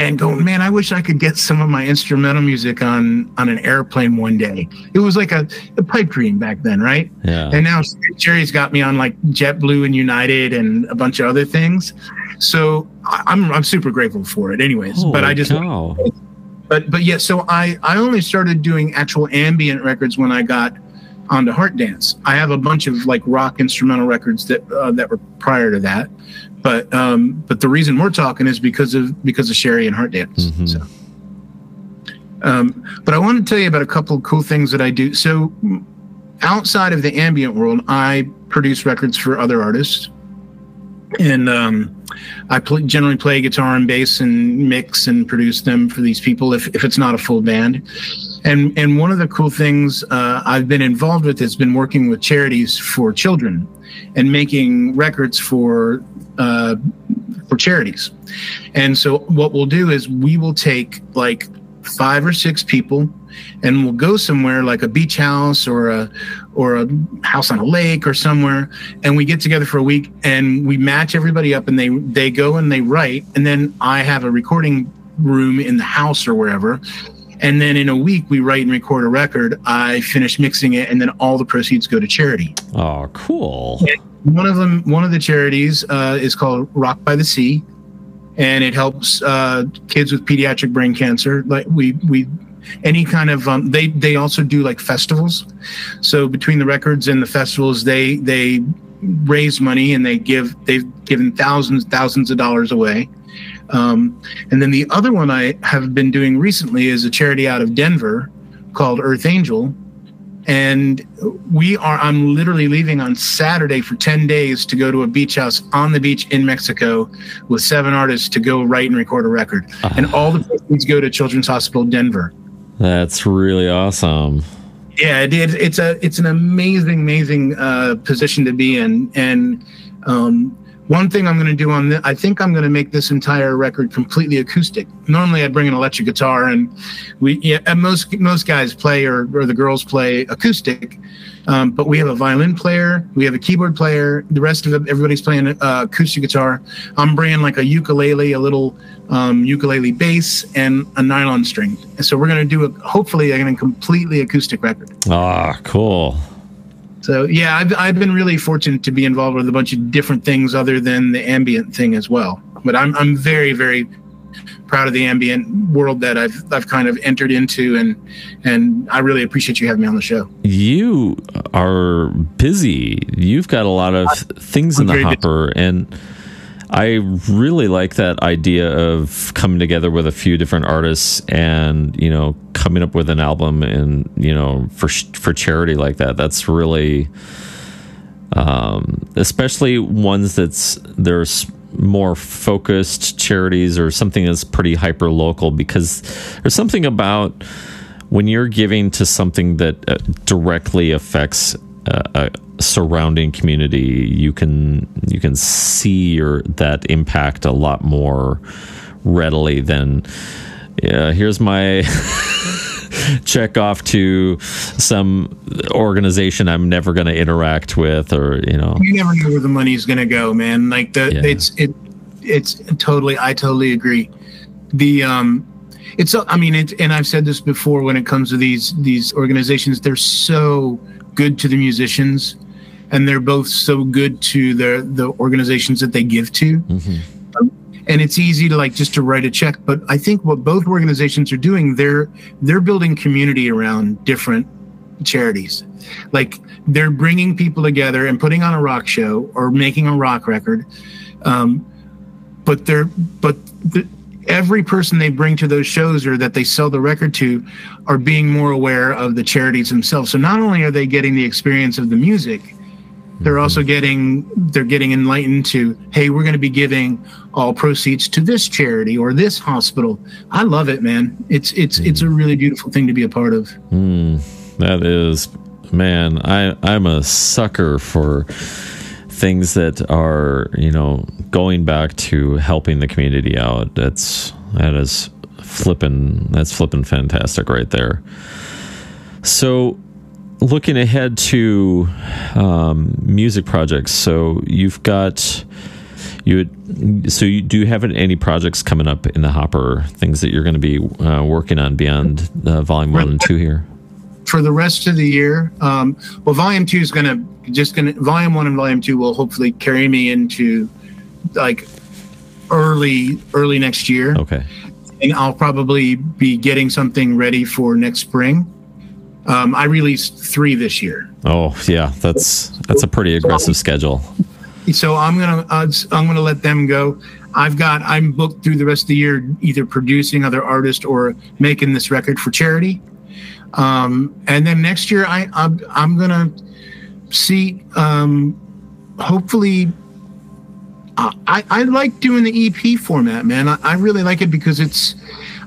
and going, man, I wish I could get some of my instrumental music on on an airplane one day. It was like a, a pipe dream back then, right? Yeah. And now Sherry's got me on like JetBlue and United and a bunch of other things. So I'm I'm super grateful for it, anyways. Holy but I just cow. but but yeah, so I I only started doing actual ambient records when I got onto Heart Dance. I have a bunch of like rock instrumental records that uh, that were prior to that, but um, but the reason we're talking is because of because of Sherry and Heart Dance. Mm-hmm. So, um, but I want to tell you about a couple of cool things that I do. So, outside of the ambient world, I produce records for other artists, and um, I play, generally play guitar and bass and mix and produce them for these people if, if it's not a full band. And and one of the cool things uh, I've been involved with has been working with charities for children and making records for uh, for charities. And so what we'll do is we will take like five or six people and we'll go somewhere like a beach house or a or a house on a lake or somewhere and we get together for a week and we match everybody up and they they go and they write and then I have a recording room in the house or wherever. And then in a week we write and record a record. I finish mixing it and then all the proceeds go to charity. Oh cool. And one of them one of the charities uh, is called rock by the sea and it helps uh, kids with pediatric brain cancer. Like we we any kind of um, they they also do like festivals. So between the records and the festivals they they raise money and they give they've given thousands thousands of dollars away. Um, and then the other one i have been doing recently is a charity out of denver called earth angel and we are i'm literally leaving on saturday for 10 days to go to a beach house on the beach in mexico with seven artists to go write and record a record uh, and all the proceeds go to children's hospital denver that's really awesome. Yeah, it, it, it's a it's an amazing, amazing uh, position to be in. And um, one thing I'm going to do on this, I think I'm going to make this entire record completely acoustic. Normally, I bring an electric guitar, and we yeah, and most most guys play or or the girls play acoustic. Um, but we have a violin player, we have a keyboard player. The rest of everybody's playing uh, acoustic guitar. I'm bringing like a ukulele, a little um, ukulele bass, and a nylon string. So we're going to do a hopefully a completely acoustic record. Ah, cool. So yeah, I've I've been really fortunate to be involved with a bunch of different things other than the ambient thing as well. But I'm I'm very very proud of the ambient world that I've I've kind of entered into, and and I really appreciate you having me on the show. You are busy. You've got a lot of things I'm in the hopper, busy. and I really like that idea of coming together with a few different artists and you know coming up with an album and you know for for charity like that. That's really um, especially ones that's there's more focused charities or something that's pretty hyper local because there's something about when you're giving to something that uh, directly affects uh, a surrounding community you can you can see your that impact a lot more readily than yeah, here's my check off to some organization I'm never going to interact with, or you know, you never know where the money's going to go, man. Like the yeah. it's it it's totally I totally agree. The um, it's I mean, it, and I've said this before when it comes to these these organizations, they're so good to the musicians, and they're both so good to the the organizations that they give to. Mm-hmm and it's easy to like just to write a check but i think what both organizations are doing they're they're building community around different charities like they're bringing people together and putting on a rock show or making a rock record um, but they're but the, every person they bring to those shows or that they sell the record to are being more aware of the charities themselves. So not only are they getting the experience of the music they're also getting they're getting enlightened to hey we're going to be giving all proceeds to this charity or this hospital. I love it man. It's it's mm. it's a really beautiful thing to be a part of. Mm, that is man i i'm a sucker for things that are you know going back to helping the community out that's that is flipping that's flipping fantastic right there so looking ahead to um, music projects, so you've got you. So you, do you have any projects coming up in the hopper? Things that you're going to be uh, working on beyond uh, volume one and two here. For the rest of the year, um, well, volume two is going to just going to volume one and volume two will hopefully carry me into like early early next year. Okay. And I'll probably be getting something ready for next spring. Um, I released three this year. Oh yeah, that's that's a pretty aggressive schedule. So I'm gonna uh, I'm gonna let them go. I've got I'm booked through the rest of the year, either producing other artists or making this record for charity. Um, and then next year, I I'm, I'm gonna see. Um, hopefully, I, I like doing the EP format, man. I, I really like it because it's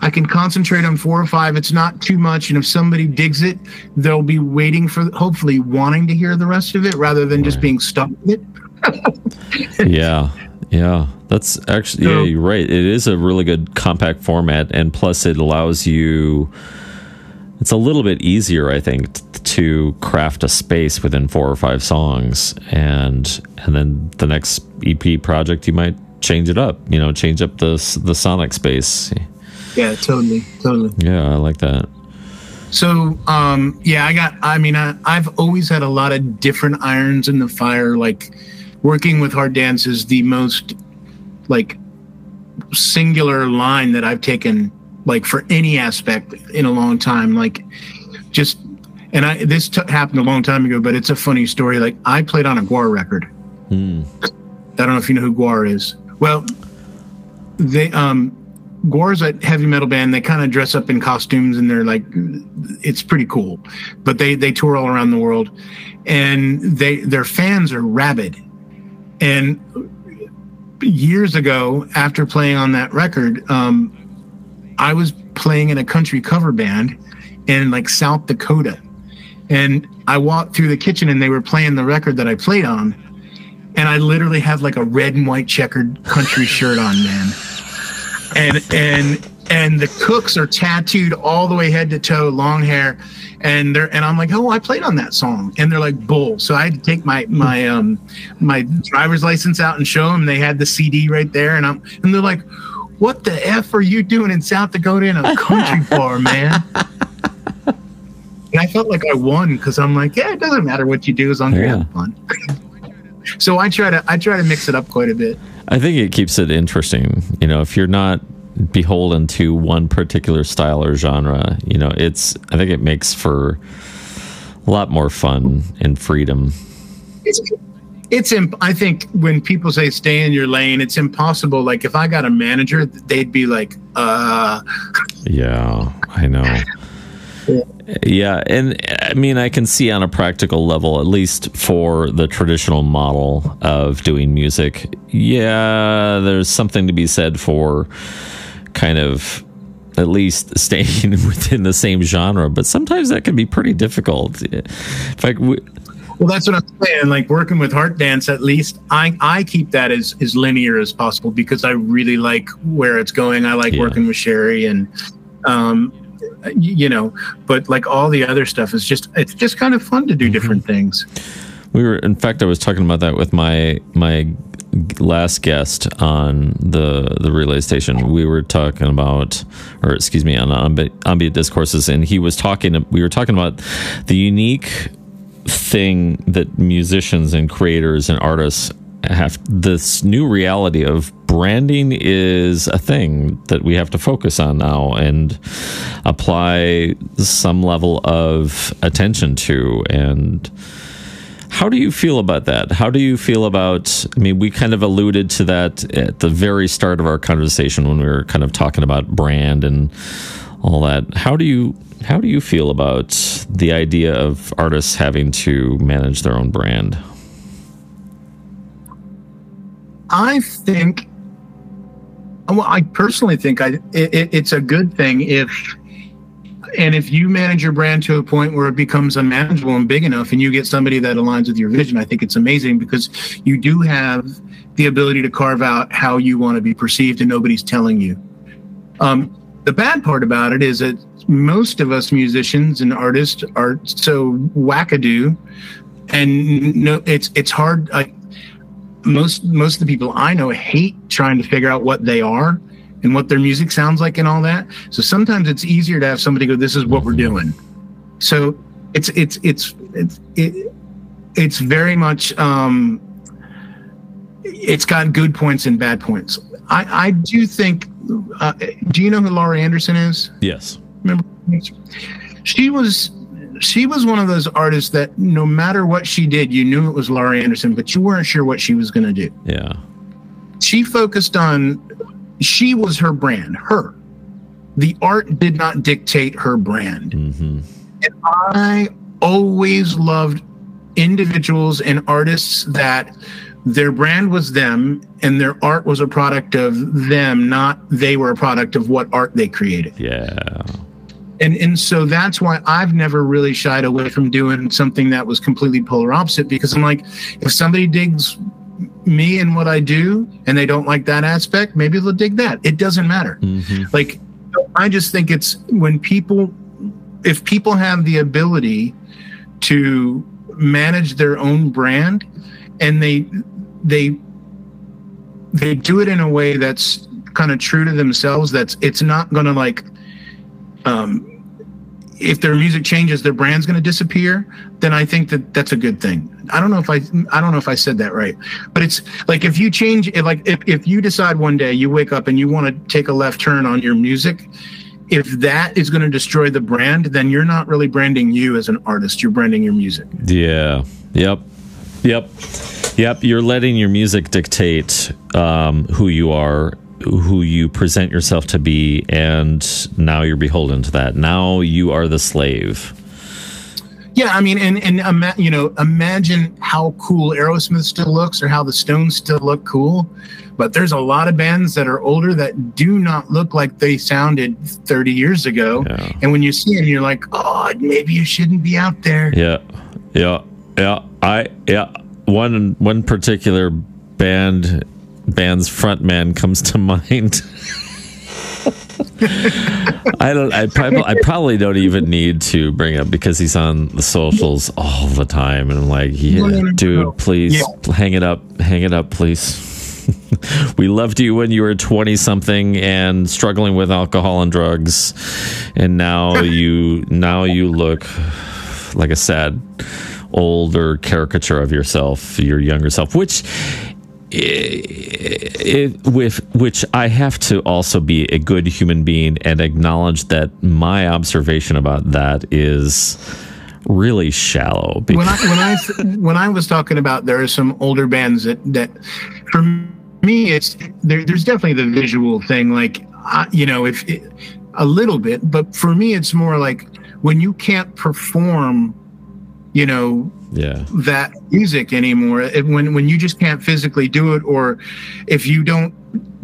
I can concentrate on four or five. It's not too much, and if somebody digs it, they'll be waiting for hopefully wanting to hear the rest of it rather than just being stuck with it. yeah, yeah, that's actually yeah, you're right. It is a really good compact format, and plus it allows you. It's a little bit easier, I think, to craft a space within four or five songs, and and then the next EP project you might change it up. You know, change up the the sonic space. Yeah, totally, totally. Yeah, I like that. So, um, yeah, I got. I mean, I, I've always had a lot of different irons in the fire. Like working with Heart Dance is the most like singular line that I've taken like for any aspect in a long time. Like just, and I this t- happened a long time ago, but it's a funny story. Like I played on a GWAR record. Hmm. I don't know if you know who GWAR is. Well, they um GWAR's a heavy metal band. They kind of dress up in costumes and they're like, it's pretty cool. But they they tour all around the world, and they their fans are rabid. And years ago, after playing on that record, um, I was playing in a country cover band in like South Dakota, and I walked through the kitchen and they were playing the record that I played on, and I literally had like a red and white checkered country shirt on, man. And and and the cooks are tattooed all the way head to toe, long hair, and they're and I'm like, oh, I played on that song, and they're like, bull. So I had to take my my um my driver's license out and show them. They had the CD right there, and I'm and they're like, what the f are you doing in South Dakota in a country bar, man? And I felt like I won because I'm like, yeah, it doesn't matter what you do as long as you're having fun. so I try to I try to mix it up quite a bit. I think it keeps it interesting. You know, if you're not beholden to one particular style or genre, you know, it's I think it makes for a lot more fun and freedom. It's it's imp- I think when people say stay in your lane, it's impossible. Like if I got a manager, they'd be like, uh Yeah, I know. Yeah, and I mean, I can see on a practical level, at least for the traditional model of doing music, yeah, there's something to be said for kind of at least staying within the same genre, but sometimes that can be pretty difficult. In fact, we, well, that's what I'm saying. Like working with Heart Dance, at least I, I keep that as, as linear as possible because I really like where it's going. I like yeah. working with Sherry and, um, you know but like all the other stuff is just it's just kind of fun to do mm-hmm. different things we were in fact i was talking about that with my my last guest on the the relay station we were talking about or excuse me on the ambient discourses and he was talking we were talking about the unique thing that musicians and creators and artists have this new reality of branding is a thing that we have to focus on now and apply some level of attention to and how do you feel about that? How do you feel about? I mean, we kind of alluded to that at the very start of our conversation when we were kind of talking about brand and all that. How do you how do you feel about the idea of artists having to manage their own brand? I think, well, I personally think I it, it's a good thing if, and if you manage your brand to a point where it becomes unmanageable and big enough, and you get somebody that aligns with your vision, I think it's amazing because you do have the ability to carve out how you want to be perceived, and nobody's telling you. Um, the bad part about it is that most of us musicians and artists are so wackadoo and no it's it's hard most most of the people I know hate trying to figure out what they are and what their music sounds like and all that. So sometimes it's easier to have somebody go, "This is what we're doing." So it's it's it's it's it, it's very much um, it's got good points and bad points. I I do think. Uh, do you know who Laurie Anderson is? Yes. Remember, she was she was one of those artists that no matter what she did, you knew it was Laurie Anderson, but you weren't sure what she was going to do. Yeah. She focused on, she was her brand, her. The art did not dictate her brand. Mm-hmm. And I always loved individuals and artists that their brand was them and their art was a product of them not they were a product of what art they created. Yeah. and and so that's why I've never really shied away from doing something that was completely polar opposite because I'm like if somebody digs me and what I do and they don't like that aspect maybe they'll dig that. It doesn't matter. Hmm like I just think it's when people if people have the ability to manage their own brand and they they they do it in a way that's kind of true to themselves that's it's not to like um if their music changes their brand's going to disappear then i think that that's a good thing i don't know if i i don't know if i said that right but it's like if you change if like if, if you decide one day you wake up and you want to take a left turn on your music if that is going to destroy the brand then you're not really branding you as an artist you're branding your music Yeah. Yep. Yep. Yep. You're letting your music dictate um, who you are, who you present yourself to be, and now you're beholden to that. Now you are the slave. Yeah, I mean, and and ima- you know, imagine how cool Aerosmith still looks, or how the Stones still look cool. But there's a lot of bands that are older that do not look like they sounded 30 years ago. Yeah. And when you see them, you're like, oh, maybe you shouldn't be out there. Yeah. Yeah. Yeah. I yeah. One one particular band band's frontman comes to mind. I don't. I probably. I probably don't even need to bring up because he's on the socials all the time, and I'm like, yeah, dude, please Yeah. hang it up. Hang it up, please. we loved you when you were 20 something and struggling with alcohol and drugs, and now you now you look like a sad older caricature of yourself, your younger self, which eh, it, with which I have to also be a good human being and acknowledge that my observation about that is really shallow. when Because, I when I when I was talking about there are some older bands that that for me it's there, there's definitely the visual thing like you know if it, a little bit but for me it's more like when you can't perform you know yeah, that music anymore. It- when when you just can't physically do it or if you don't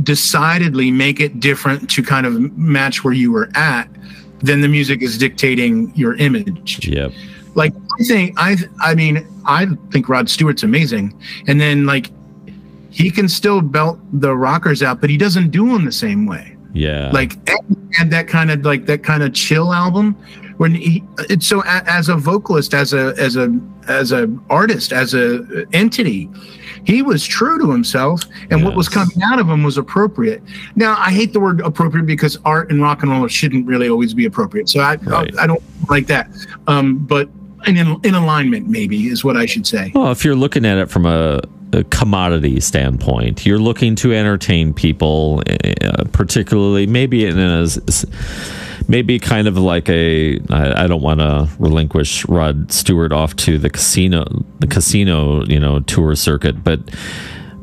decidedly make it different to kind of match where you were at then the music is dictating your image. Yep, like I think I I mean I think Rod Stewart's amazing, and then like he can still belt the rockers out, but he doesn't do them the same way. yeah, Like and that kind of like that kind of chill album when he it's so a, as a vocalist, as a as a as a artist, as a entity. He was true to himself, and what was coming out of him was appropriate. Now, I hate the word appropriate because art and rock and roll shouldn't really always be appropriate. So I, Right. I, I don't like that. Um, but in, in alignment, maybe is what I should say. Well, if you're looking at it from a commodity standpoint, you're looking to entertain people, uh, particularly maybe in a maybe kind of like a. I, I don't want to relinquish Rod Stewart off to the casino, the casino, you know, tour circuit, but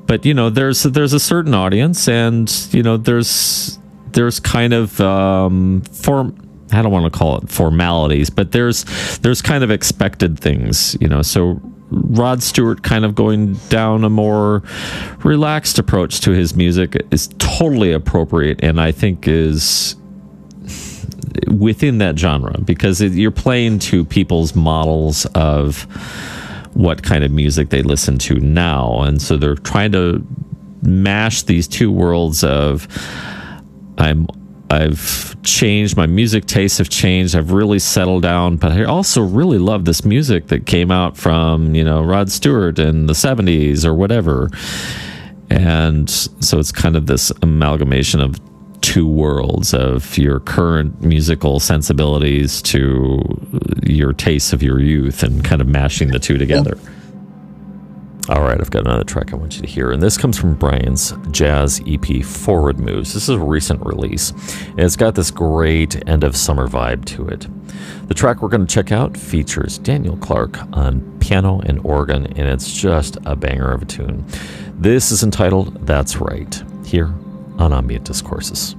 but you know, there's there's a certain audience, and you know, there's there's kind of um, form. I don't want to call it formalities, but there's there's kind of expected things, you know. So Rod Stewart kind of going down a more relaxed approach to his music is totally appropriate, and I think is within that genre because you're playing to people's models of what kind of music they listen to now, and so they're trying to mash these two worlds of I'm I've changed my music tastes have changed I've really settled down but I also really love this music that came out from you know Rod Stewart in the 70s or whatever. And so it's kind of this amalgamation of two worlds of your current musical sensibilities to your tastes of your youth and kind of mashing the two together all right, I've got another track I want you to hear, and this comes from Brian's jazz EP Forward Moves. This is a recent release, and it's got this great end of summer vibe to it. The track we're going to check out features Daniel Clark on piano and organ, and it's just a banger of a tune. This is entitled That's Right, here on Ambient Discourses.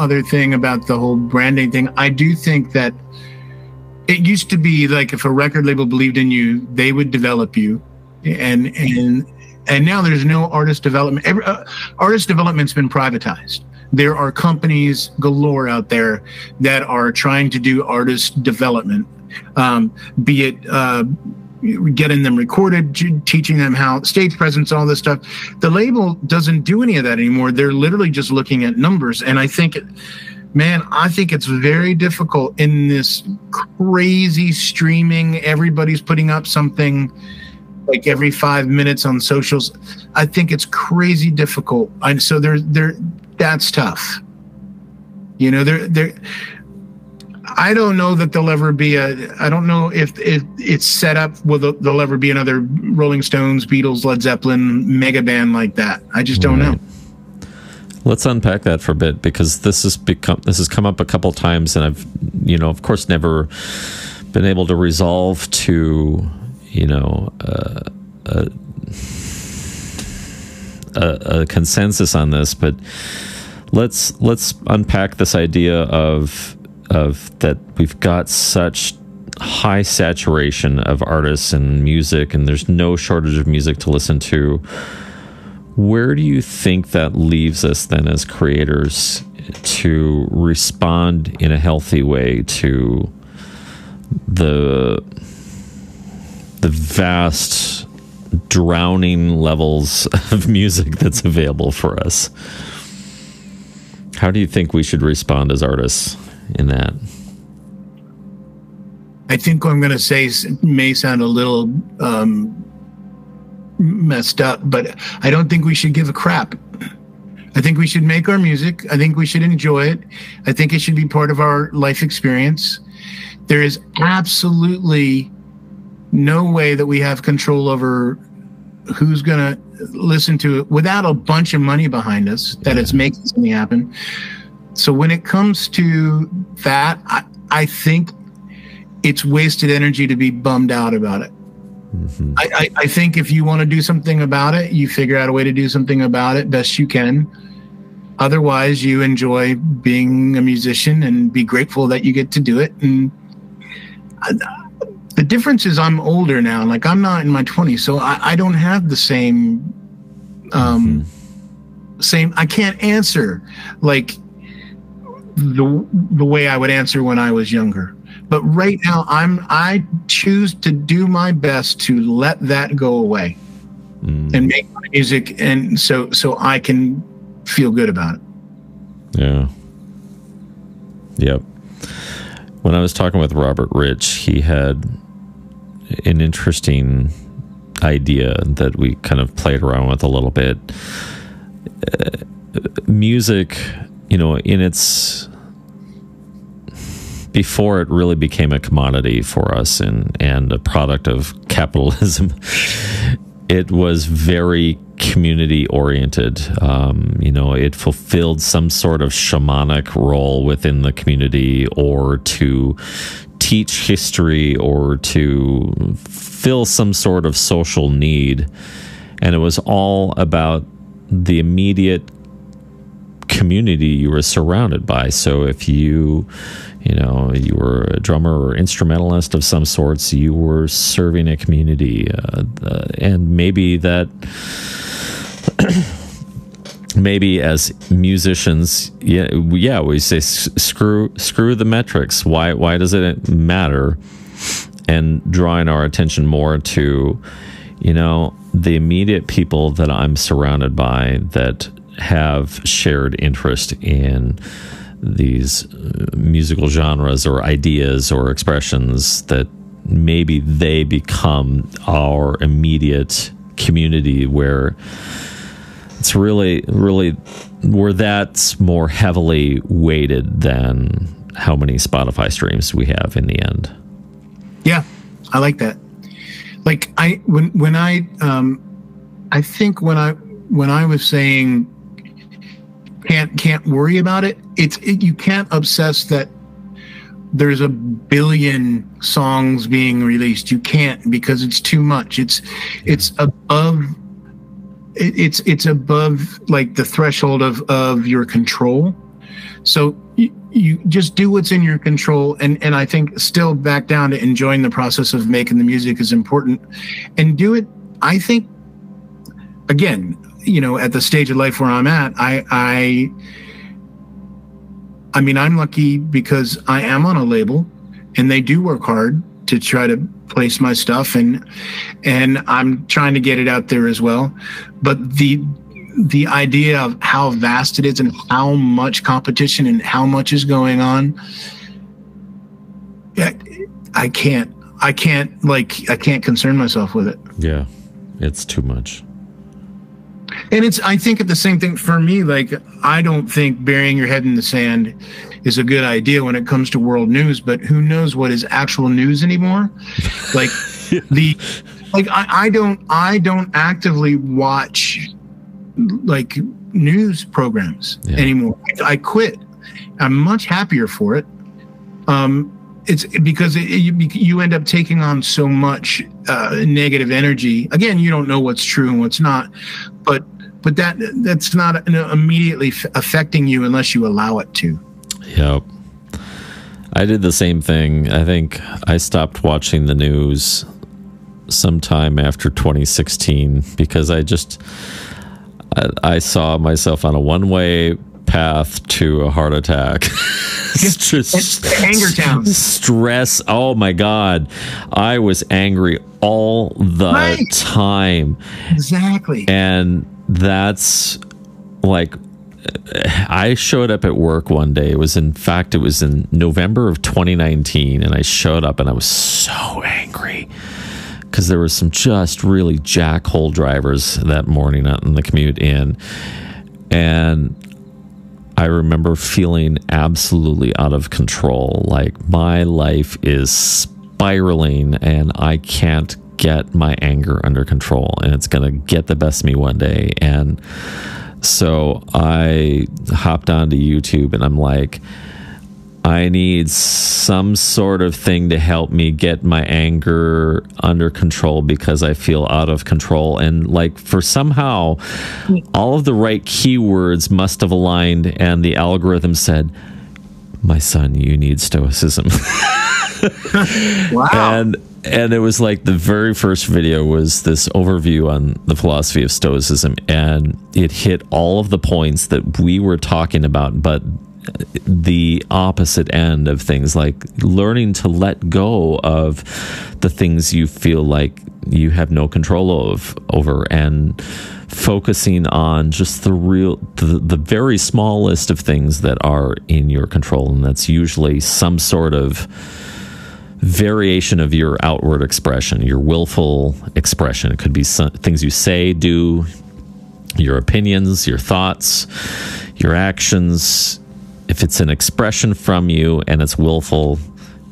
Other thing about the whole branding thing, I do think that it used to be like if a record label believed in you, they would develop you, and and and now there's no artist development. Every, uh, artist development's been privatized. There are companies galore out there that are trying to do artist development, um, be it uh, getting them recorded, teaching them how stage presence, all this stuff. The label doesn't do any of that anymore. They're literally just looking at numbers. And I think, man, I think it's very difficult in this crazy streaming. Everybody's putting up something like every five minutes on socials. I think it's crazy difficult. And so there, there, that's tough. You know, there, there, I don't know that there'll ever be a. I don't know if, if it's set up will there'll ever be another Rolling Stones, Beatles, Led Zeppelin mega band like that. I just don't right. know. Let's unpack that for a bit because this has become this has come up a couple times, and I've you know of course never been able to resolve to you know uh, a, a, a consensus on this, but let's let's unpack this idea of of that we've got such high saturation of artists and music and there's no shortage of music to listen to where do you think that leaves us then as creators to respond in a healthy way to the the vast drowning levels of music that's available for us how do you think we should respond as artists in that? I think what I'm going to say may sound a little um, messed up, but I don't think we should give a crap. I think we should make our music. I think we should enjoy it. I think it should be part of our life experience. There is absolutely no way that we have control over who's going to listen to it without a bunch of money behind us that it's making something happen. So when it comes to that, I, I think it's wasted energy to be bummed out about it. Mm-hmm. I, I, I, think if you want to do something about it, you figure out a way to do something about it best you can. Otherwise, you enjoy being a musician and be grateful that you get to do it. And I, the difference is, I'm older now. Like I'm not in my 20s, so I, I don't have the same, um, mm-hmm. same. I can't answer like the the way I would answer when I was younger. But right now, I'm I choose to do my best to let that go away mm. and make my music, and so so I can feel good about it. Yeah. Yep. When I was talking with Robert Rich, he had an interesting idea that we kind of played around with a little bit. Uh, music you know, in its before it really became a commodity for us and and a product of capitalism, it was very community oriented. Um, you know, it fulfilled some sort of shamanic role within the community, or to teach history, or to fill some sort of social need, and it was all about the immediate community you were surrounded by. So if you, you know, you were a drummer or instrumentalist of some sorts, you were serving a community, uh, uh, and maybe that. maybe as musicians, yeah, yeah, we say screw screw the metrics. Why why does it matter? And drawing our attention more to, you know, the immediate people that I'm surrounded by that have shared interest in these uh, musical genres or ideas or expressions that maybe they become our immediate community where it's really really where that's more heavily weighted than how many spotify streams we have in the end. Yeah i like that. Like i when when i um i think when i when i was saying can't can't worry about it. It's it, you can't obsess that there's a billion songs being released. You can't because it's too much. It's it's above it, it's it's above like the threshold of of your control. So you, you just do what's in your control, and and I think still back down to enjoying the process of making the music is important, and do it. I think again, you know, at the stage of life where I'm at, I I I mean, I'm lucky because I am on a label, and they do work hard to try to place my stuff and and I'm trying to get it out there as well. But the the idea of how vast it is and how much competition and how much is going on I can't I can't like I can't concern myself with it. Yeah. It's too much. And it's I think of the same thing for me like I don't think burying your head in the sand is a good idea when it comes to world news, but who knows what is actual news anymore? Like the like I, I don't I don't actively watch like news programs yeah. anymore. I, I, quit. I'm much happier for it. Um, it's because it, you, you end up taking on so much uh, negative energy. Again, you don't know what's true and what's not, but but that that's not immediately affecting you unless you allow it to. Yep. I did the same thing. I think I stopped watching the news sometime after 2016 because I just I, I saw myself on a one-way path to a heart attack. just anger town. Stress. Oh my god. I was angry all the right. time. Exactly. And that's like I showed up at work one day. It was, in fact, it was in November of 2019, and I showed up and I was so angry because there were some just really jackhole drivers that morning on the commute in, and I remember feeling absolutely out of control. Like my life is spiraling, and I can't get my anger under control, and it's gonna get the best of me one day, and so I hopped onto YouTube and I'm like, I need some sort of thing to help me get my anger under control because I feel out of control. And like, for somehow, all of the right keywords must have aligned, and the algorithm said, My son, you need stoicism. wow. And and it was like the very first video was this overview on the philosophy of stoicism and it hit all of the points that we were talking about but the opposite end of things like learning to let go of the things you feel like you have no control of over and focusing on just the real the, the very small list of things that are in your control and that's usually some sort of variation of your outward expression, your willful expression. It could be some, things you say, do, your opinions, your thoughts, your actions. If it's an expression from you and it's willful,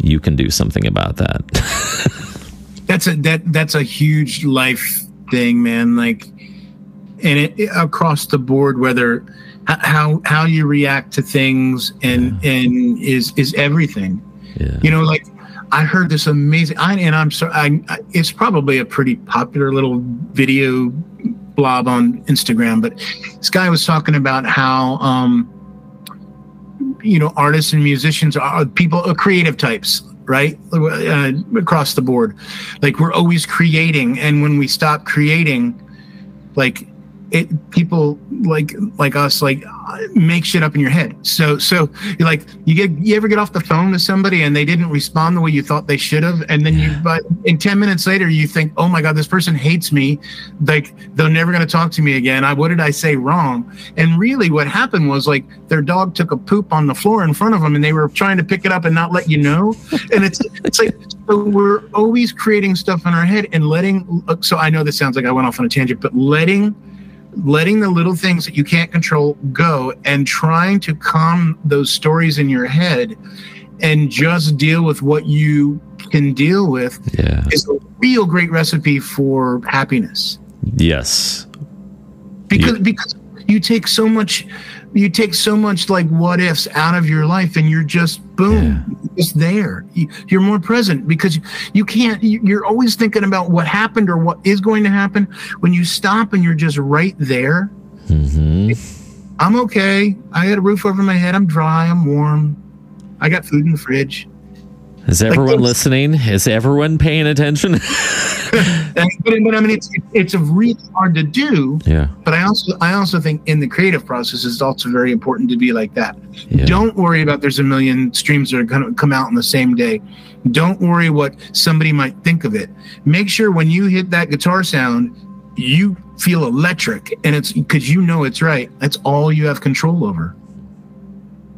you can do something about that. that's a that that's a huge life thing, man. Like, and it, it across the board, whether how how you react to things and yeah. and is is everything. Yeah. You know, like I heard this amazing, I, and I'm sorry, I, it's probably a pretty popular little video blob on Instagram, but this guy was talking about how, um, you know, artists and musicians are people, uh, creative types, right? Uh, across the board. Like we're always creating. And when we stop creating, like it people like like us like make shit up in your head. So so like you get you ever get off the phone with somebody and they didn't respond the way you thought they should have? And then you but in 10 minutes later you think oh my god this person hates me. Like they're never going to talk to me again. I what did i say wrong? And really what happened was like their dog took a poop on the floor in front of them and they were trying to pick it up and not let you know. And it's it's like so we're always creating stuff in our head and letting so i know this sounds like i went off on a tangent but letting letting the little things that you can't control go and trying to calm those stories in your head and just deal with what you can deal with yeah. is a real great recipe for happiness. Yes. Because because you take so much you take so much like what ifs out of your life and you're just boom just there. You- you're more present because you can't you- you're always thinking about what happened or what is going to happen. When you stop and you're just right there hmm i'm okay. I got a roof over my head. I'm dry. I'm warm. I got food in the fridge Is everyone those- listening? Is everyone paying attention? But, but i mean it's it's really hard to do yeah. but i also i also think in the creative process it's also very important to be like that Yeah. Don't worry about there's a million streams that are going to come out on the same day. Don't worry what somebody might think of it. Make sure when you hit that guitar sound, you feel electric and it's because you know it's right. That's all you have control over.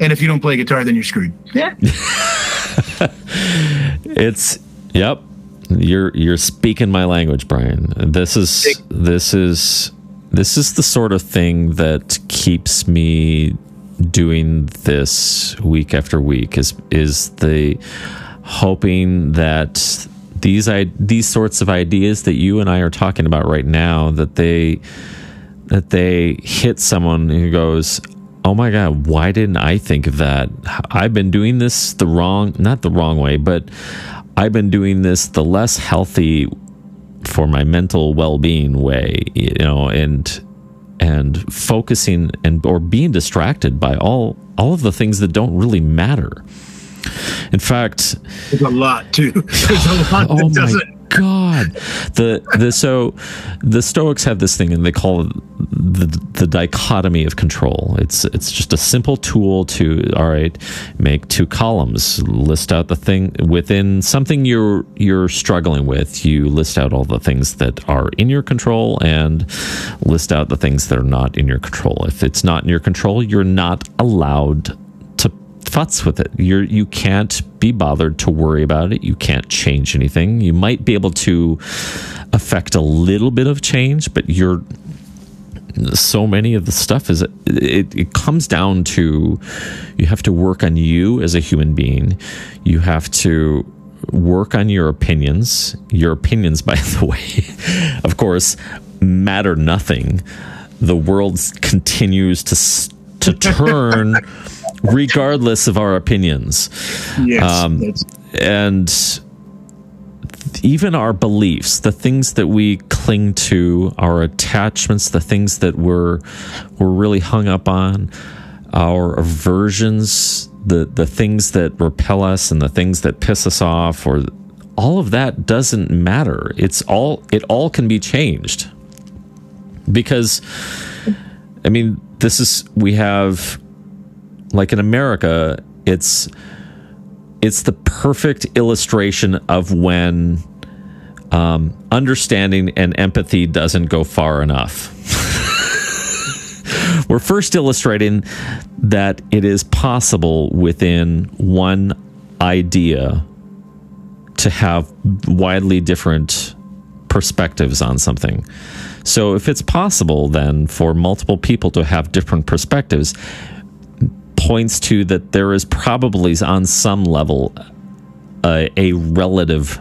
And if you don't play guitar, then you're screwed. Yeah. It's yep. You're you're speaking my language, Brian. This is this is this is the sort of thing that keeps me doing this week after week is is the hoping that these i these sorts of ideas that you and I are talking about right now that they that they hit someone who goes oh my god why didn't i think of that i've been doing this the wrong not the wrong way but i've been doing this the less healthy for my mental well-being way you know and and focusing and or being distracted by all all of the things that don't really matter in fact There's a lot too. There's a lot oh that my doesn't. God. The the so the stoics have this thing and they call it the the dichotomy of control. It's it's just a simple tool to all right make two columns. List out the thing within something you're you're struggling with. You list out all the things that are in your control and list out the things that are not in your control. If it's not in your control you're not allowed futz with it. You're you can't be bothered to worry about it. You can't change anything. You might be able to affect a little bit of change, but you're so many of the stuff is it, it comes down to you have to work on you as a human being. You have to work on your opinions. Your opinions, by the way, of course, matter nothing. The world continues to to turn regardless of our opinions. Yes. Um, that's- and even our beliefs the things that we cling to our attachments the things that we're we're really hung up on our aversions the the things that repel us and the things that piss us off or all of that doesn't matter. It's all it all can be changed. Because i mean this is we have like in america it's it's the perfect illustration of when um, understanding and empathy doesn't go far enough. We're first illustrating that it is possible within one idea to have widely different perspectives on something. So, if it's possible then for multiple people to have different perspectives, points to that there is probably on some level a, relative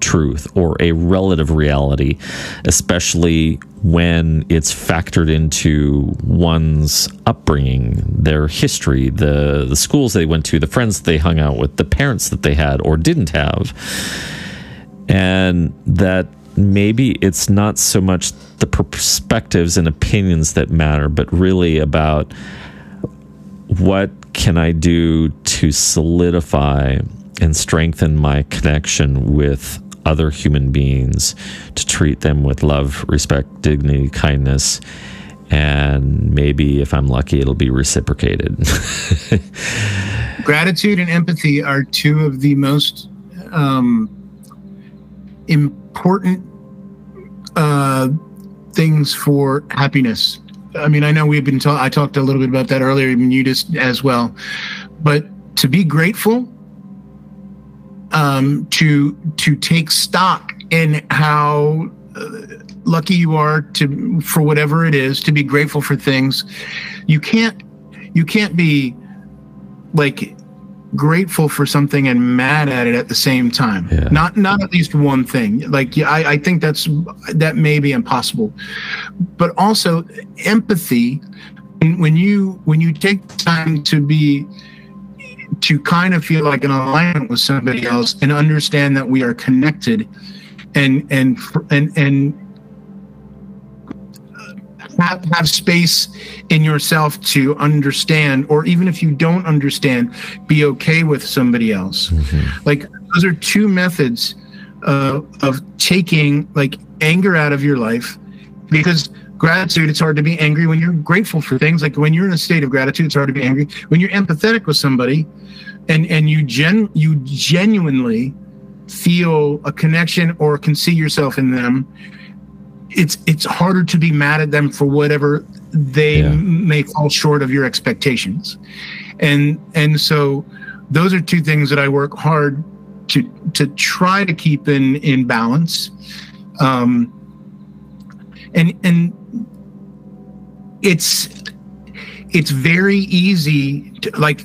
truth or a relative reality, especially when it's factored into one's upbringing, their history, the the schools they went to, the friends they hung out with, the parents that they had or didn't have, and that maybe it's not so much the perspectives and opinions that matter, but really about what can I do to solidify and strengthen my connection with other human beings, to treat them with love, respect, dignity, kindness, and maybe if I'm lucky, it'll be reciprocated. gratitude and empathy are two of the most um, important uh, things for happiness. I mean, I know we've been ta- I talked a little bit about that earlier, even you just as well. But to be grateful, um, to to take stock in how uh, lucky you are to for whatever it is, to be grateful for things. You can't you can't be like grateful for something and mad at it at the same time. Yeah. Not not at least one thing. Like yeah, I, I think that's that may be impossible. But also empathy when you when you take time to be to kind of feel like an alignment with somebody else and understand that we are connected and and and and have, have space in yourself to understand or even if you don't understand be okay with somebody else. Mm-hmm. like those are two methods uh, of taking like anger out of your life because gratitude it's hard to be angry when you're grateful for things. Like when you're in a state of gratitude it's hard to be angry. When you're empathetic with somebody and and you gen you genuinely feel a connection or can see yourself in them it's it's harder to be mad at them for whatever they yeah. may fall short of your expectations and and so those are two things that i work hard to to try to keep in in balance um and and it's it's very easy to like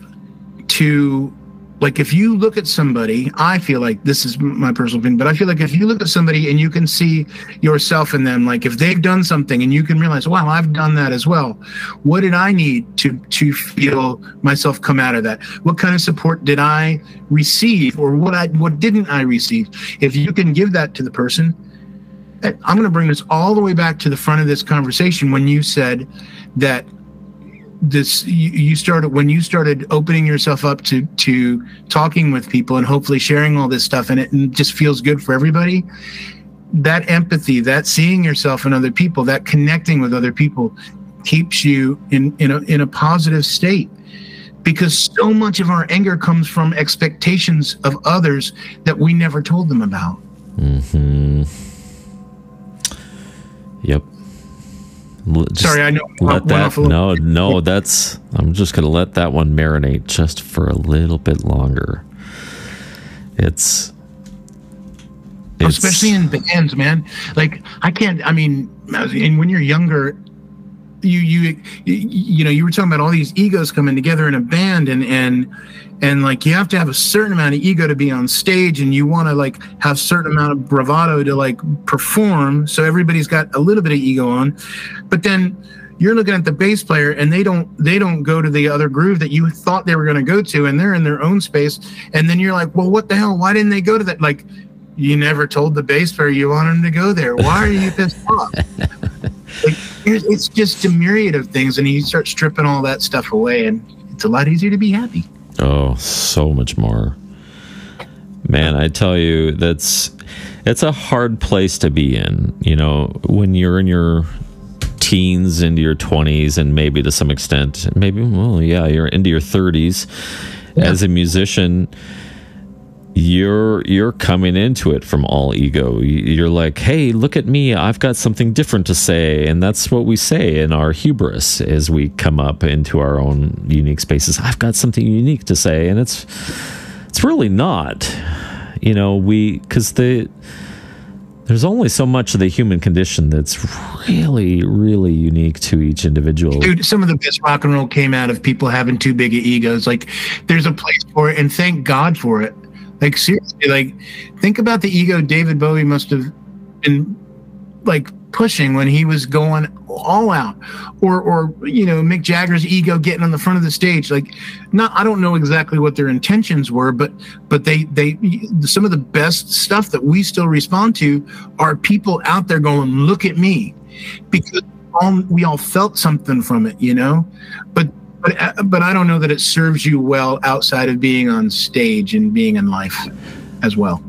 to like if you look at somebody i feel like this is my personal opinion but i feel like if you look at somebody and you can see yourself in them like if they've done something and you can realize wow i've done that as well what did i need to to feel myself come out of that? What kind of support did i receive or what i what didn't i receive? If you can give that to the person eh, i'm going to bring this all the way back to the front of this conversation when you said that this you started when you started opening yourself up to to talking with people and hopefully sharing all this stuff and it just feels good for everybody that empathy that seeing yourself in other people that connecting with other people keeps you in in a, in a positive state. Because so much of our anger comes from expectations of others that we never told them about. Hmm yep Sorry, I know. Let that no, no. That's I'm just gonna let that one marinate just for a little bit longer. It's, it's especially in bands, man. Like I can't. I mean, and when you're younger, you you you know you were talking about all these egos coming together in a band, and and and like you have to have a certain amount of ego to be on stage and you want to like have certain amount of bravado to like perform so everybody's got a little bit of ego on. But then you're looking at the bass player and they don't they don't go to the other groove that you thought they were going to go to and they're in their own space. And then you're like well what the hell? Why didn't they go to that? Like you never told the bass player you wanted them to go there. Why are you pissed off? Like it's just a myriad of things and you start stripping all that stuff away and it's a lot easier to be happy Oh, so much more. Man, I tell you, that's it's a hard place to be in. You know, when you're in your teens into your 20s and maybe to some extent maybe well yeah you're into your 30s yeah. as a musician you're you're coming into it from all ego. You're like hey look at me. I've got something different to say. And that's what we say in our hubris as we come up into our own unique spaces. I've got something unique to say. And it's it's really not. You know we because the there's only so much of the human condition that's really really unique to each individual. Dude some of the best rock and roll came out of people having too big of egos. Like there's a place for it and thank god for it like seriously, like think about the ego David Bowie must have been like pushing when he was going all out. Or or you know Mick Jagger's ego getting on the front of the stage. Like not I don't know exactly what their intentions were but but they they some of the best stuff that we still respond to are people out there going look at me. Because all, we all felt something from it you know? But but uh, but I don't know that it serves you well outside of being on stage and being in life as well.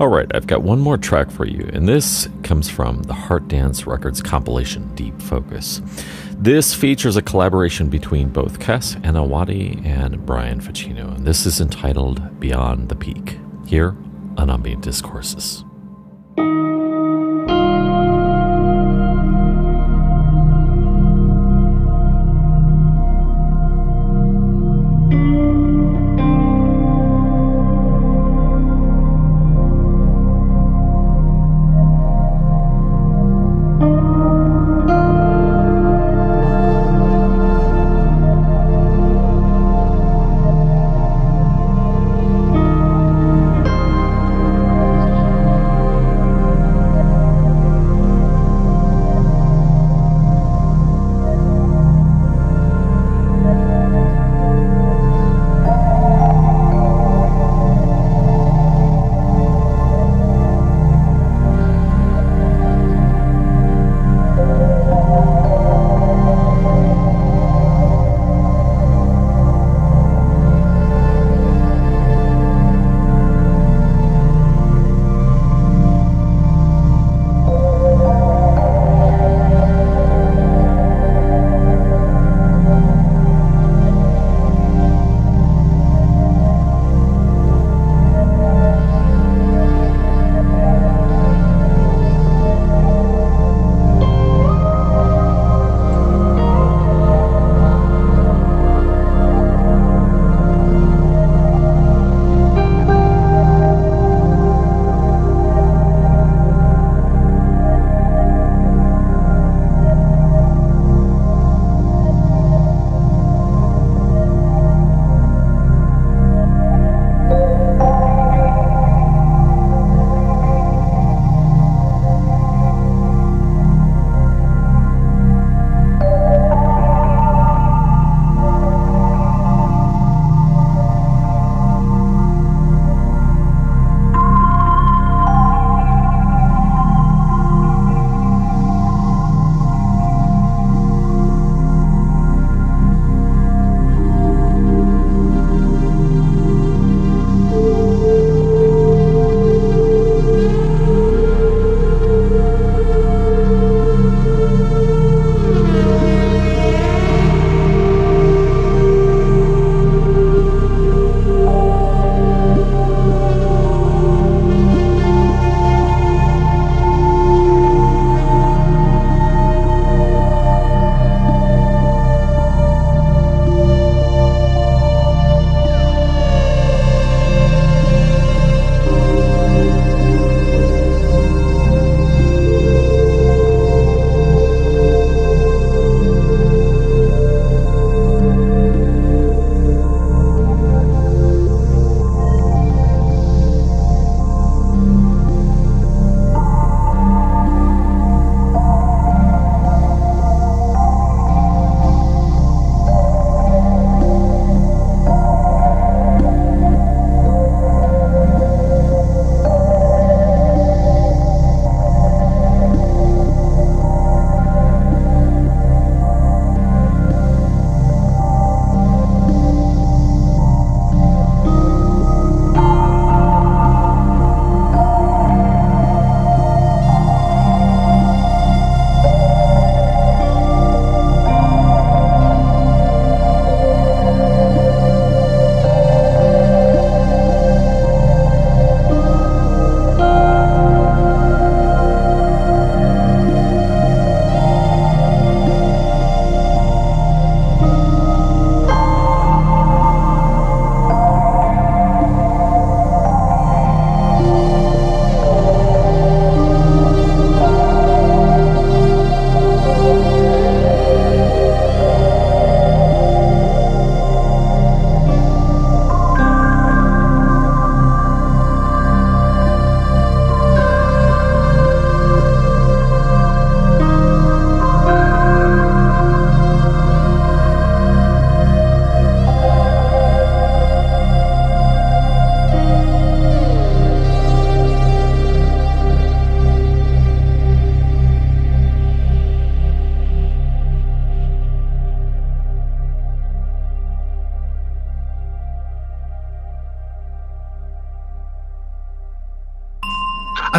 All right, I've got one more track for you, and this comes from the Heart Dance Records compilation Deep Focus. This features a collaboration between both Cass Anawaty and Brian Fechino, and this is entitled Beyond the Peak, here on Ambient Discourses.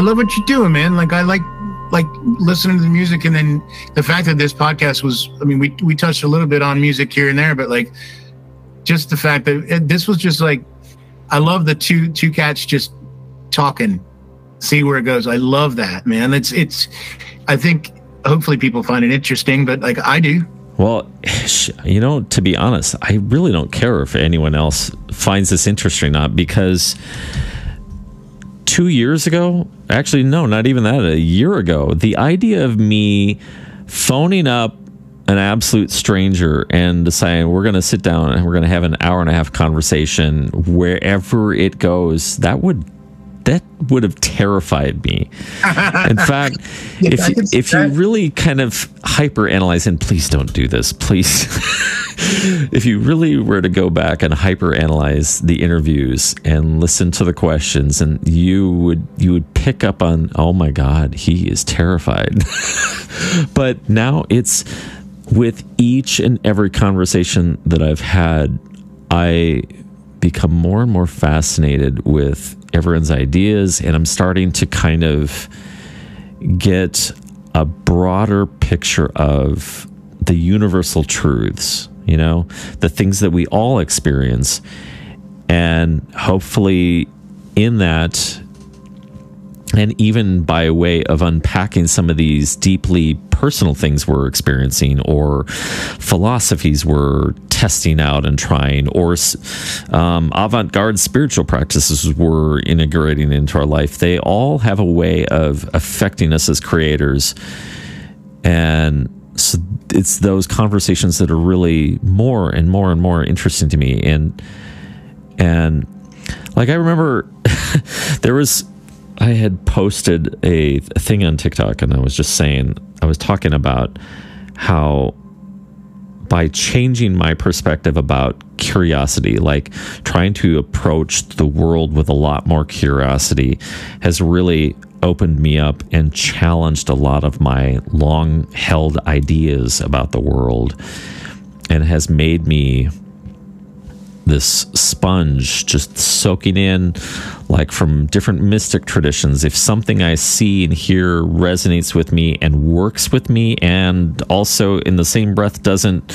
Love what you're doing, man. Like I like like listening to the music, and then the fact that this podcast was. I mean, we we touched a little bit on music here and there, but like just the fact that it, this was just like I love the two two cats just talking, see where it goes. I love that, man. It's it's. I think hopefully people find it interesting, but like I do. Well, you know, to be honest, I really don't care if anyone else finds this interesting or not because two years ago, actually, no, not even that, a year ago, the idea of me phoning up an absolute stranger and deciding we're going to sit down and we're going to have an hour and a half conversation wherever it goes, that would that would have terrified me. In fact, if if you really kind of hyper analyze, and please don't do this, please. if you really were to go back and hyper analyze the interviews and listen to the questions, and you would you would pick up on, oh my God, he is terrified. but now it's with each and every conversation that I've had, I become more and more fascinated with everyone's ideas, and I'm starting to kind of get a broader picture of the universal truths, you know, the things that we all experience. And hopefully, in that, and even by way of unpacking some of these deeply personal things we're experiencing or philosophies we're testing out and trying or um, avant-garde spiritual practices we're integrating into our life they all have a way of affecting us as creators. And so it's those conversations that are really more and more and more interesting to me. And and like i remember there was I had posted a, thing on TikTok and I was just saying, I was talking about how by changing my perspective about curiosity, like trying to approach the world with a lot more curiosity, has really opened me up and challenged a lot of my long held ideas about the world and has made me this sponge just soaking in like from different mystic traditions. If something i see and hear resonates with me and works with me and also in the same breath doesn't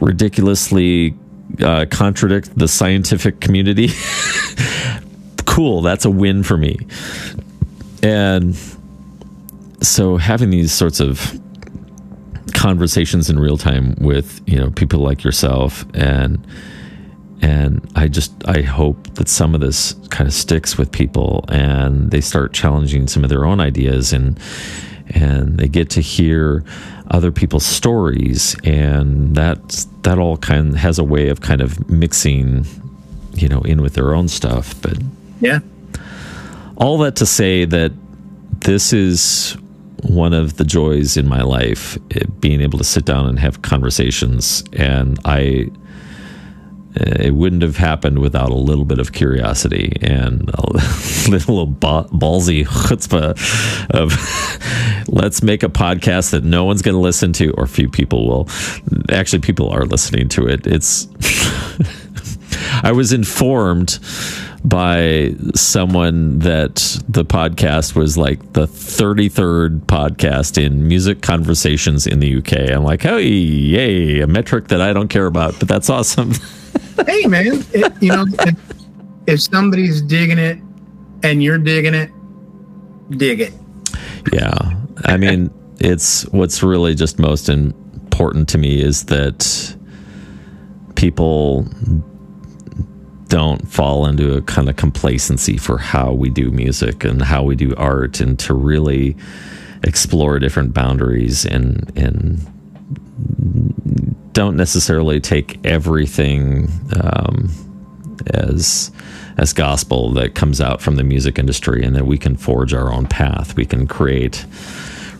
ridiculously uh, contradict the scientific community cool that's a win for me. And so having these sorts of conversations in real time with you know people like yourself and and I just I hope that some of this kind of sticks with people and they start challenging some of their own ideas and and they get to hear other people's stories. And that that all kind of has a way of kind of mixing you know in with their own stuff. But yeah. all that to say that this is one of the joys in my life being able to sit down and have conversations. And i Uh, it wouldn't have happened without a little bit of curiosity and a little ballsy chutzpah of let's make a podcast that no one's going to listen to, or few people will. Actually, people are listening to it. It's. I was informed by someone that the podcast was like the 33rd podcast in music conversations in the UK. I'm like, hey, yay, a metric that I don't care about, but that's awesome. Hey, man, it, you know, if, if somebody's digging it and you're digging it, dig it. Yeah. I mean, it's what's really just most important to me is that people don't fall into a kind of complacency for how we do music and how we do art and to really explore different boundaries and and don't necessarily take everything um, as as gospel that comes out from the music industry, and that we can forge our own path. We can create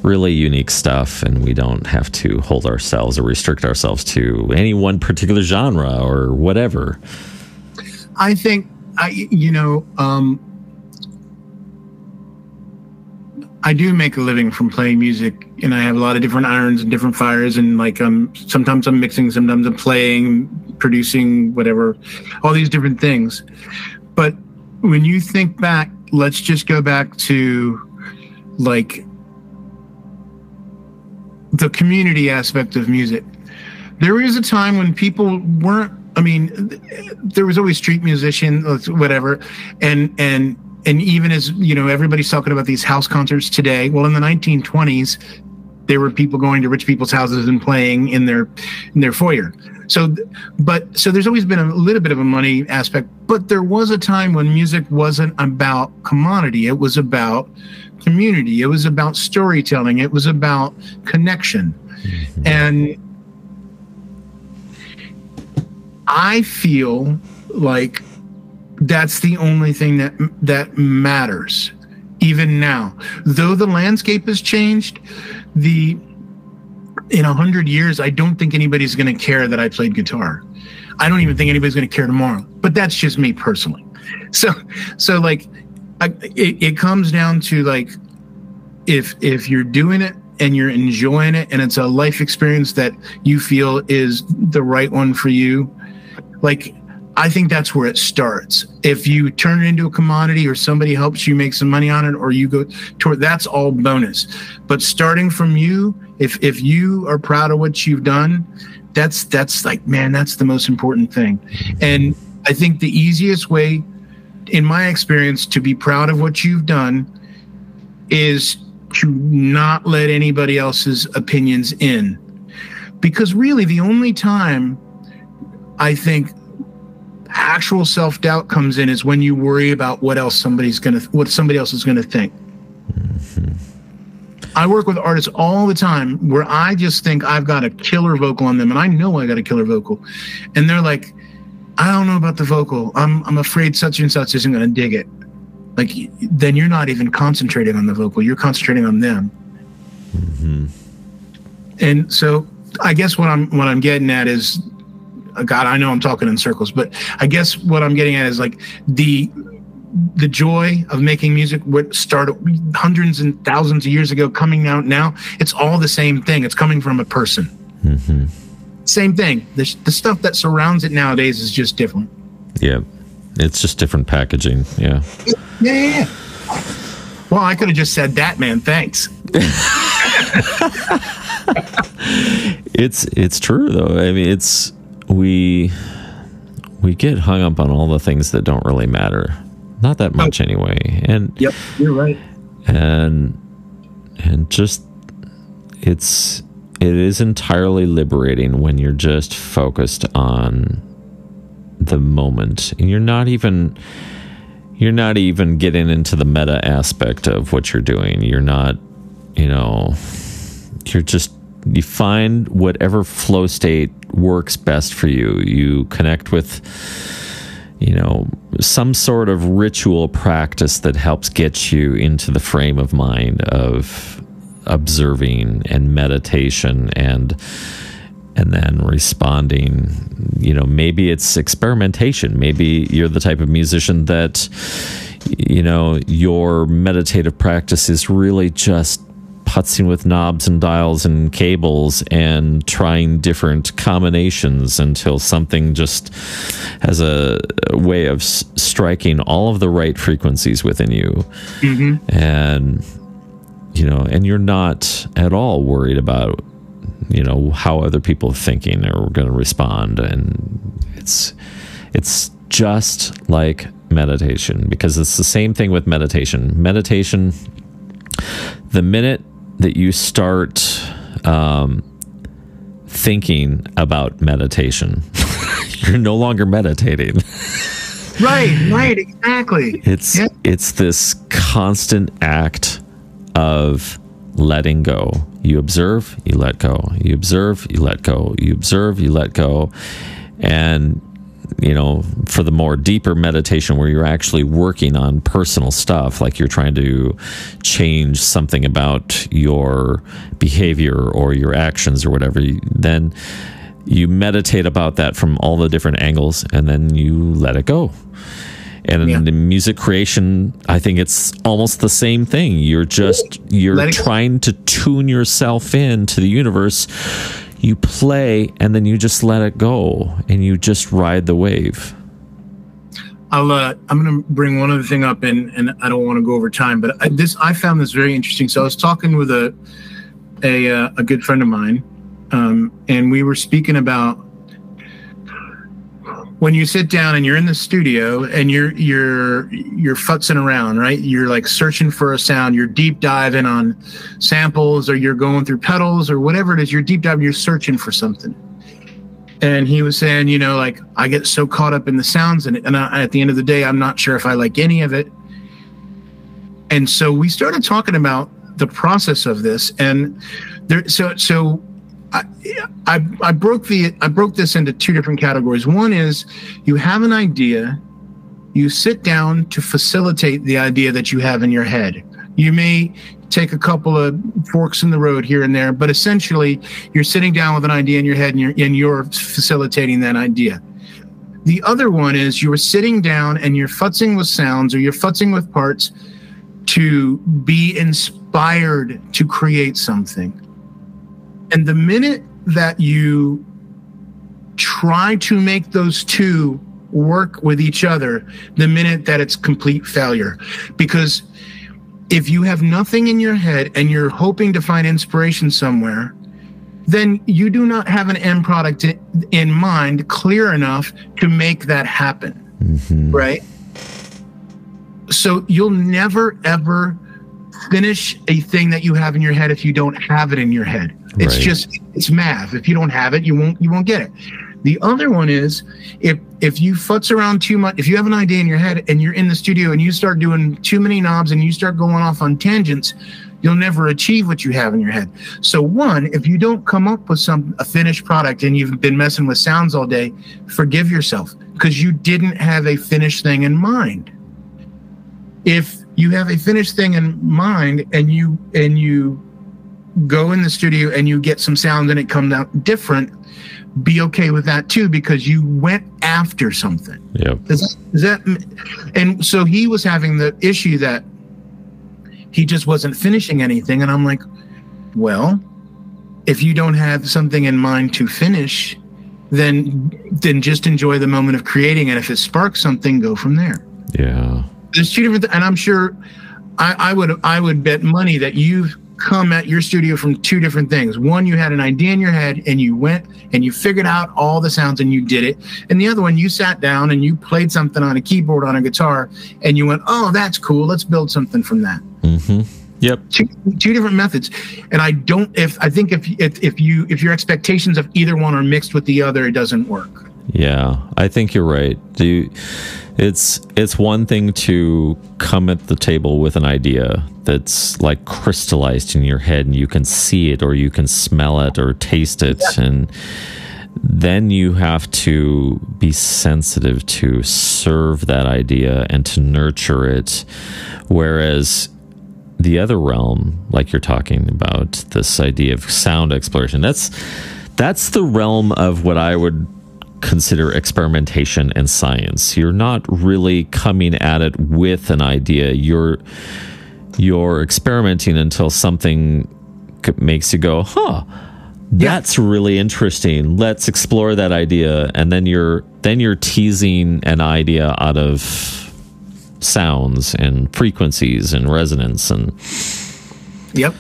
really unique stuff, and we don't have to hold ourselves or restrict ourselves to any one particular genre or whatever. I think I, you know, um, I do make a living from playing music, and I have a lot of different irons and different fires, and like um, sometimes I'm mixing, sometimes I'm playing, producing, whatever, all these different things. But when you think back let's just go back to like the community aspect of music. There is a time when people weren't. I mean, there was always street musician, whatever, and and and even as you know, everybody's talking about these house concerts today. Well, in the 1920s, there were people going to rich people's houses and playing in their in their foyer. So, but so there's always been a little bit of a money aspect, but there was a time when music wasn't about commodity. It was about community. It was about storytelling. It was about connection. Mm-hmm. And I feel like that's the only thing that that matters even now. Though the landscape has changed, the in a hundred years, I don't think anybody's going to care that I played guitar. I don't even think anybody's going to care tomorrow. But that's just me personally. So, so like, I, it, it comes down to like, if if you're doing it and you're enjoying it and it's a life experience that you feel is the right one for you, like I think that's where it starts. If you turn it into a commodity or somebody helps you make some money on it or you go toward that's all bonus. But starting from you, if if you are proud of what you've done, that's that's like man, that's the most important thing. And I think the easiest way in my experience to be proud of what you've done is to not let anybody else's opinions in. Because really the only time I think actual self doubt comes in is when you worry about what else somebody's gonna what somebody else is gonna think. Mm-hmm. I work with artists all the time where I just think I've got a killer vocal on them, and I know I got a killer vocal, and they're like, "I don't know about the vocal. I'm I'm afraid such and such isn't gonna dig it." Like then you're not even concentrating on the vocal; you're concentrating on them. Mm-hmm. And so I guess what I'm what I'm getting at is God, I know I'm talking in circles, but I guess what I'm getting at is like the the joy of making music what started hundreds and thousands of years ago coming out now it's all the same thing. It's coming from a person. Mm-hmm. same thing. The, the stuff that surrounds it nowadays is just different. Yeah. It's just different packaging. Yeah. Yeah yeah, yeah. well i could have just said that man. Thanks. It's it's true though. I mean it's we we get hung up on all the things that don't really matter. Not that much oh. anyway. And Yep, you're right. And and just it's it is entirely liberating when you're just focused on the moment and you're not even you're not even getting into the meta aspect of what you're doing. You're not, you know, you're just you find whatever flow state works best for you. You connect with, you know, some sort of ritual practice that helps get you into the frame of mind of observing and meditation and and then responding you know maybe it's experimentation maybe you're the type of musician that you know your meditative practice is really just putzing with knobs and dials and cables and trying different combinations until something just has a, a way of s- striking all of the right frequencies within you. Mm-hmm. And, you know, and you're not at all worried about, you know, how other people are thinking or going to respond. And it's, it's just like meditation because it's the same thing with meditation. Meditation, the minute that you start um, thinking about meditation. You're no longer meditating. right, right, exactly. It's yeah. it's this constant act of letting go. You observe, you let go. You observe, you let go. You observe, you let go. And you know, for the more deeper meditation where you're actually working on personal stuff, like you're trying to change something about your behavior or your actions or whatever, then you meditate about that from all the different angles and then you let it go. And yeah. in music creation, I think it's almost the same thing. You're just you're trying to tune yourself in to the universe you play and then you just let it go and you just ride the wave. I'll uh, I'm to bring one other thing up, and and I don't want to go over time, but I, this I found this very interesting. So I was talking with a a uh, a good friend of mine, um, and we were speaking about when you sit down and you're in the studio and you're you're you're futzing around, right? You're like searching for a sound, you're deep diving on samples, or you're going through pedals, or whatever it is. You're deep diving, you're searching for something and he was saying, you know, like I get so caught up in the sounds, and and I, at the end of the day, I'm not sure if I like any of it. And so we started talking about the process of this, and there. So so I, I broke the I broke this into two different categories. One is you have an idea, you sit down to facilitate the idea that you have in your head. You may take a couple of forks in the road here and there, but essentially you're sitting down with an idea in your head and you're and you're facilitating that idea. The other one is you're sitting down and you're futzing with sounds or you're futzing with parts to be inspired to create something. And the minute that you try to make those two work with each other, the minute that it's complete failure. Because if you have nothing in your head and you're hoping to find inspiration somewhere, then you do not have an end product in mind clear enough to make that happen. Mm-hmm. Right. So you'll never, ever finish a thing that you have in your head if you don't have it in your head. It's right. just, it's math. If you don't have it, you won't, you won't get it. The other one is if if you futz around too much, if you have an idea in your head and you're in the studio and you start doing too many knobs and you start going off on tangents, you'll never achieve what you have in your head. So one, if you don't come up with some a finished product and you've been messing with sounds all day, forgive yourself because you didn't have a finished thing in mind. If you have a finished thing in mind and you and you go in the studio and you get some sound and it comes out different, be okay with that too because you went after something. Yeah. Is that, is that and so he was having the issue that he just wasn't finishing anything and I'm like, well, if you don't have something in mind to finish, then then just enjoy the moment of creating and if it sparks something, go from there. Yeah. There's two different th- and I'm sure I, I would I would bet money that you've come at your studio from two different things. One, you had an idea in your head and you went and you figured out all the sounds and you did it. And the other one, you sat down and you played something on a keyboard on a guitar and you went, oh, that's cool. Let's build something from that. Mm-hmm. Yep. Two, two different methods. And I don't, if I think if, if, if you, if your expectations of either one are mixed with the other, it doesn't work. Yeah, I think you're right. Do you, it's it's one thing to come at the table with an idea that's like crystallized in your head and you can see it or you can smell it or taste it yeah. and then you have to be sensitive to serve that idea and to nurture it whereas the other realm like you're talking about this idea of sound exploration that's that's the realm of what I would consider experimentation and science. You're not really coming at it with an idea. You're you're experimenting until something makes you go, "Huh, that's yeah. really interesting. Let's explore that idea." And then you're then you're teasing an idea out of sounds and frequencies and resonance and Yep.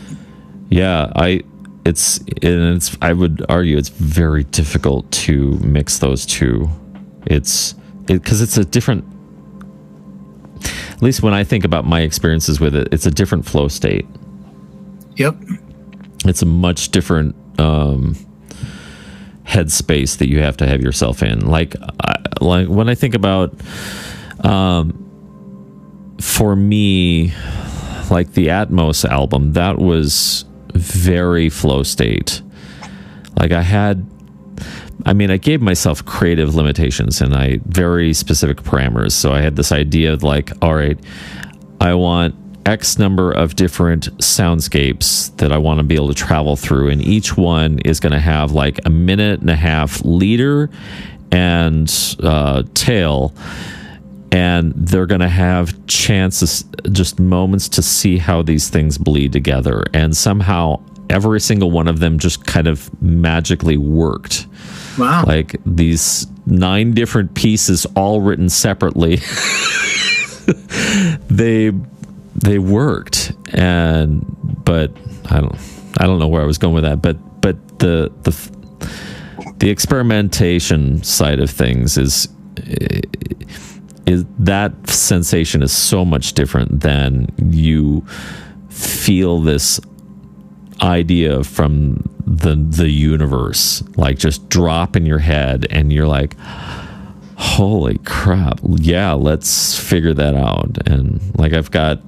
Yeah, I it's and it's I would argue it's very difficult to mix those two. It's because it, it's a different. At least when I think about my experiences with it, it's a different flow state. Yep. It's a much different um, headspace that you have to have yourself in. Like, I, like when I think about, um, for me, like the Atmos album, that was very flow state. Like I had I mean, I gave myself creative limitations and I very specific parameters. So I had this idea of like, all right, I want X number of different soundscapes that I want to be able to travel through, and each one is going to have like a minute and a half leader and uh, tail and they're going to have chances, just moments to see how these things bleed together. And somehow every single one of them just kind of magically worked. Wow. Like these nine different pieces all written separately they they worked and but i don't i don't know where i was going with that but but the the the experimentation side of things is is that sensation is so much different than you feel this idea from the the universe like just drop in your head and you're like holy crap. Yeah let's figure that out. And like i've got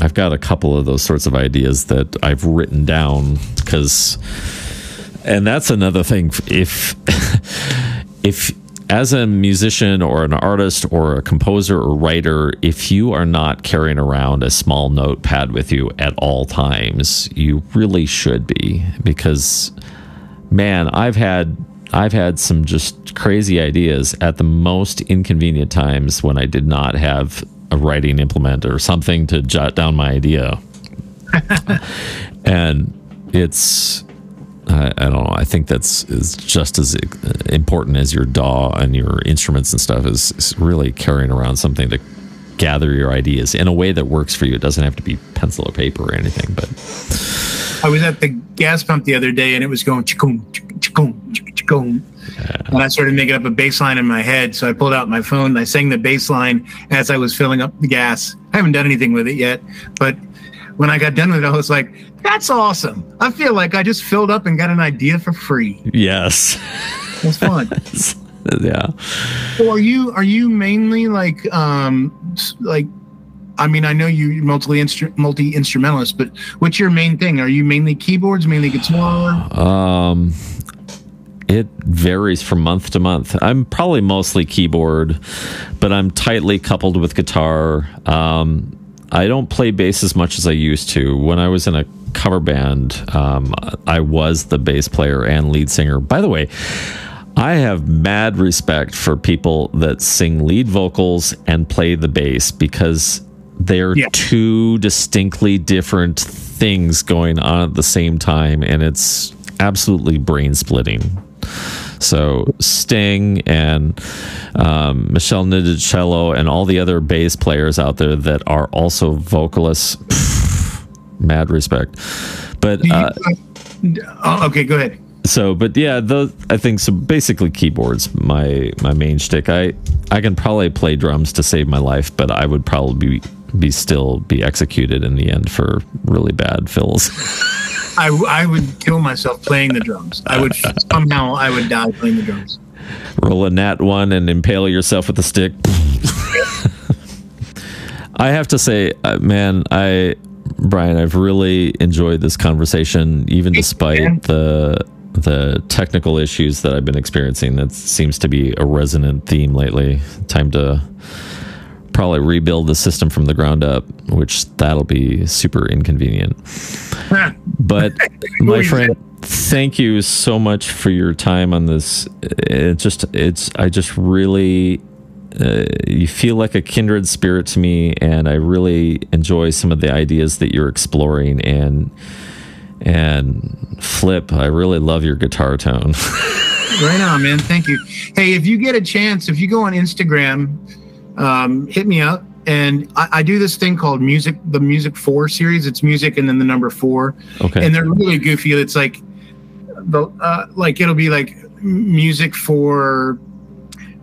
i've got a couple of those sorts of ideas that i've written down because and that's another thing. If if as a musician or an artist or a composer or writer, if you are not carrying around a small notepad with you at all times, you really should be because man, I've had I've had some just crazy ideas at the most inconvenient times when I did not have a writing implement or something to jot down my idea. and it's I, I, don't know. I think that's is just as important as your DAW and your instruments and stuff is, is, really carrying around something to gather your ideas in a way that works for you. It doesn't have to be pencil or paper or anything. But I was at the gas pump the other day and it was going chikum chikum chikum. Yeah. And I started making up a bass line in my head. So I pulled out my phone and I sang the bass line as I was filling up the gas. I haven't done anything with it yet, but when I got done with it, I was like, that's awesome. I feel like I just filled up and got an idea for free. Yes. It's fun. yeah. So are you are you mainly like um like I mean I know you multi multi instrumentalist, but what's your main thing? Are you mainly keyboards, mainly guitar? Um it varies from month to month. I'm probably mostly keyboard, but I'm tightly coupled with guitar. Um, I don't play bass as much as I used to. When I was in a cover band, um, I was the bass player and lead singer. By the way, I have mad respect for people that sing lead vocals and play the bass because they're yeah. two distinctly different things going on at the same time, and it's absolutely brain splitting. So Sting and um, Meshell Ndegeocello and all the other bass players out there that are also vocalists, pff, mad respect. But uh, oh, okay, go ahead. So, but yeah, those I think so. Basically, keyboards my my main shtick. I I can probably play drums to save my life, but I would probably be be still be executed in the end for really bad fills. I, I would kill myself playing the drums. I would somehow I would die playing the drums. Roll a nat one and impale yourself with a stick. I have to say, uh, man, I Brian, I've really enjoyed this conversation, even despite the the technical issues that I've been experiencing. That seems to be a resonant theme lately. Time to probably rebuild the system from the ground up, which that'll be super inconvenient. but my friend, thank you so much for your time on this. It just it's I just really uh, you feel like a kindred spirit to me, and I really enjoy some of the ideas that you're exploring and and flip. I really love your guitar tone. right on, man. Thank you. Hey, if you get a chance, if you go on Instagram um, hit me up. And I, I, do this thing called music, the music four series. It's music and then the number four. Okay. And they're really goofy. It's like the uh, like it'll be like music for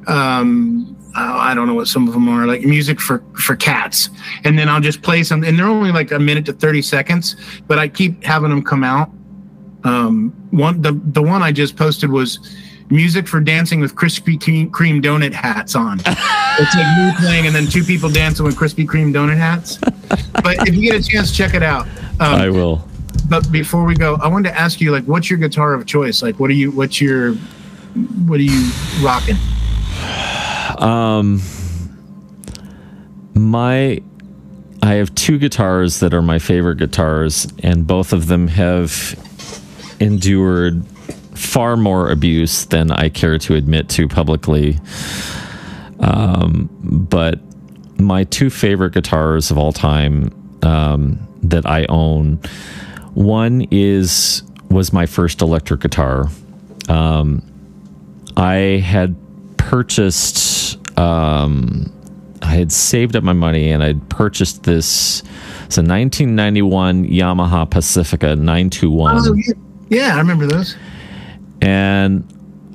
um I don't know what some of them are like music for for cats and then I'll just play some and they're only like a minute to 30 seconds but I keep having them come out um one the the one I just posted was music for dancing with Krispy Kreme donut hats on. it's like me playing and then two people dancing with Krispy Kreme donut hats. But if you get a chance, check it out. Um, I will. But before we go, I wanted to ask you, like, what's your guitar of choice? Like, what are you? What's your? What are you rocking? Um, my I have two guitars that are my favorite guitars, and both of them have endured far more abuse than I care to admit to publicly. Um, but my two favorite guitars of all time um, that I own, one is was my first electric guitar. Um, I had purchased. Um, I had saved up my money and I'd purchased this. It's a 1991 Yamaha Pacifica 921. Oh, yeah. yeah, I remember those. And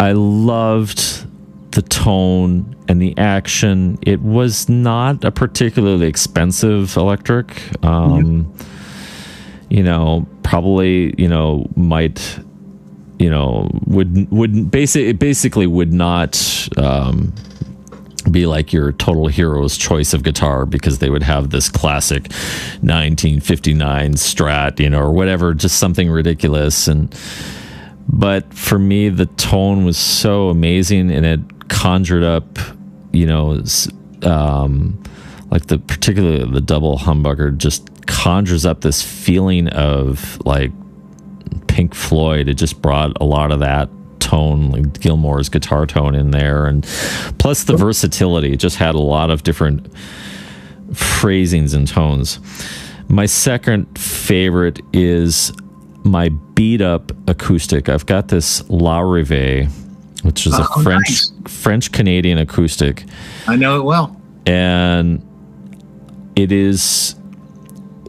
I loved the tone and the action. It was not a particularly expensive electric. Um, You know, probably you know might you know would would basically it basically would not. Um, be like your total hero's choice of guitar because they would have this classic 1959 strat you know or whatever just something ridiculous and but for me the tone was so amazing and it conjured up you know um, like the particularly the double humbucker just conjures up this feeling of like pink floyd. It just brought a lot of that tone like gilmour's guitar tone in there and plus the versatility. It just had a lot of different phrasings and tones. My second favorite is my beat up acoustic i've got this Larrivée which is a oh, French nice. French Canadian acoustic. I know it well. And it is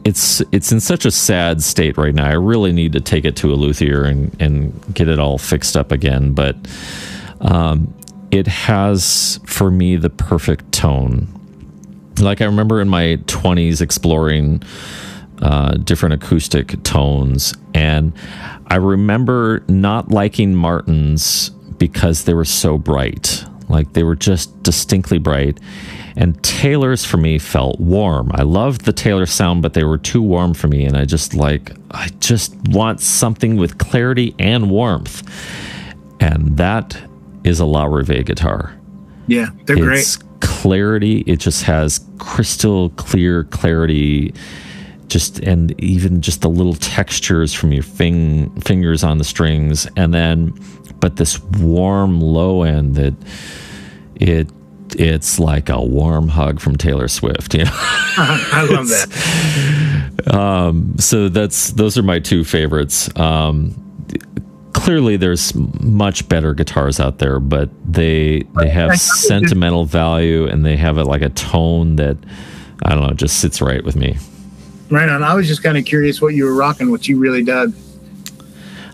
it's it's in such a sad state right now. I really need to take it to a luthier and and get it all fixed up again, but um, it has for me the perfect tone. Like I remember in my 20s exploring uh, different acoustic tones and I remember not liking Martin's because they were so bright. Like they were just distinctly bright. And Taylor's for me felt warm. I loved the Taylor sound, but they were too warm for me. And I just like, I just want something with clarity and warmth. And that is a Larrivée guitar. Yeah, they're it's great. Clarity. It just has crystal clear clarity just and even just the little textures from your fing, fingers on the strings and then but this warm low end that it it's like a warm hug from Taylor Swift. You know, I love that. Um, so that's those are my two favorites. Um, clearly, there's much better guitars out there, but they they have sentimental value and they have a, like a tone that I don't know just sits right with me. Right on. I was just kind of curious what you were rocking, what you really dug.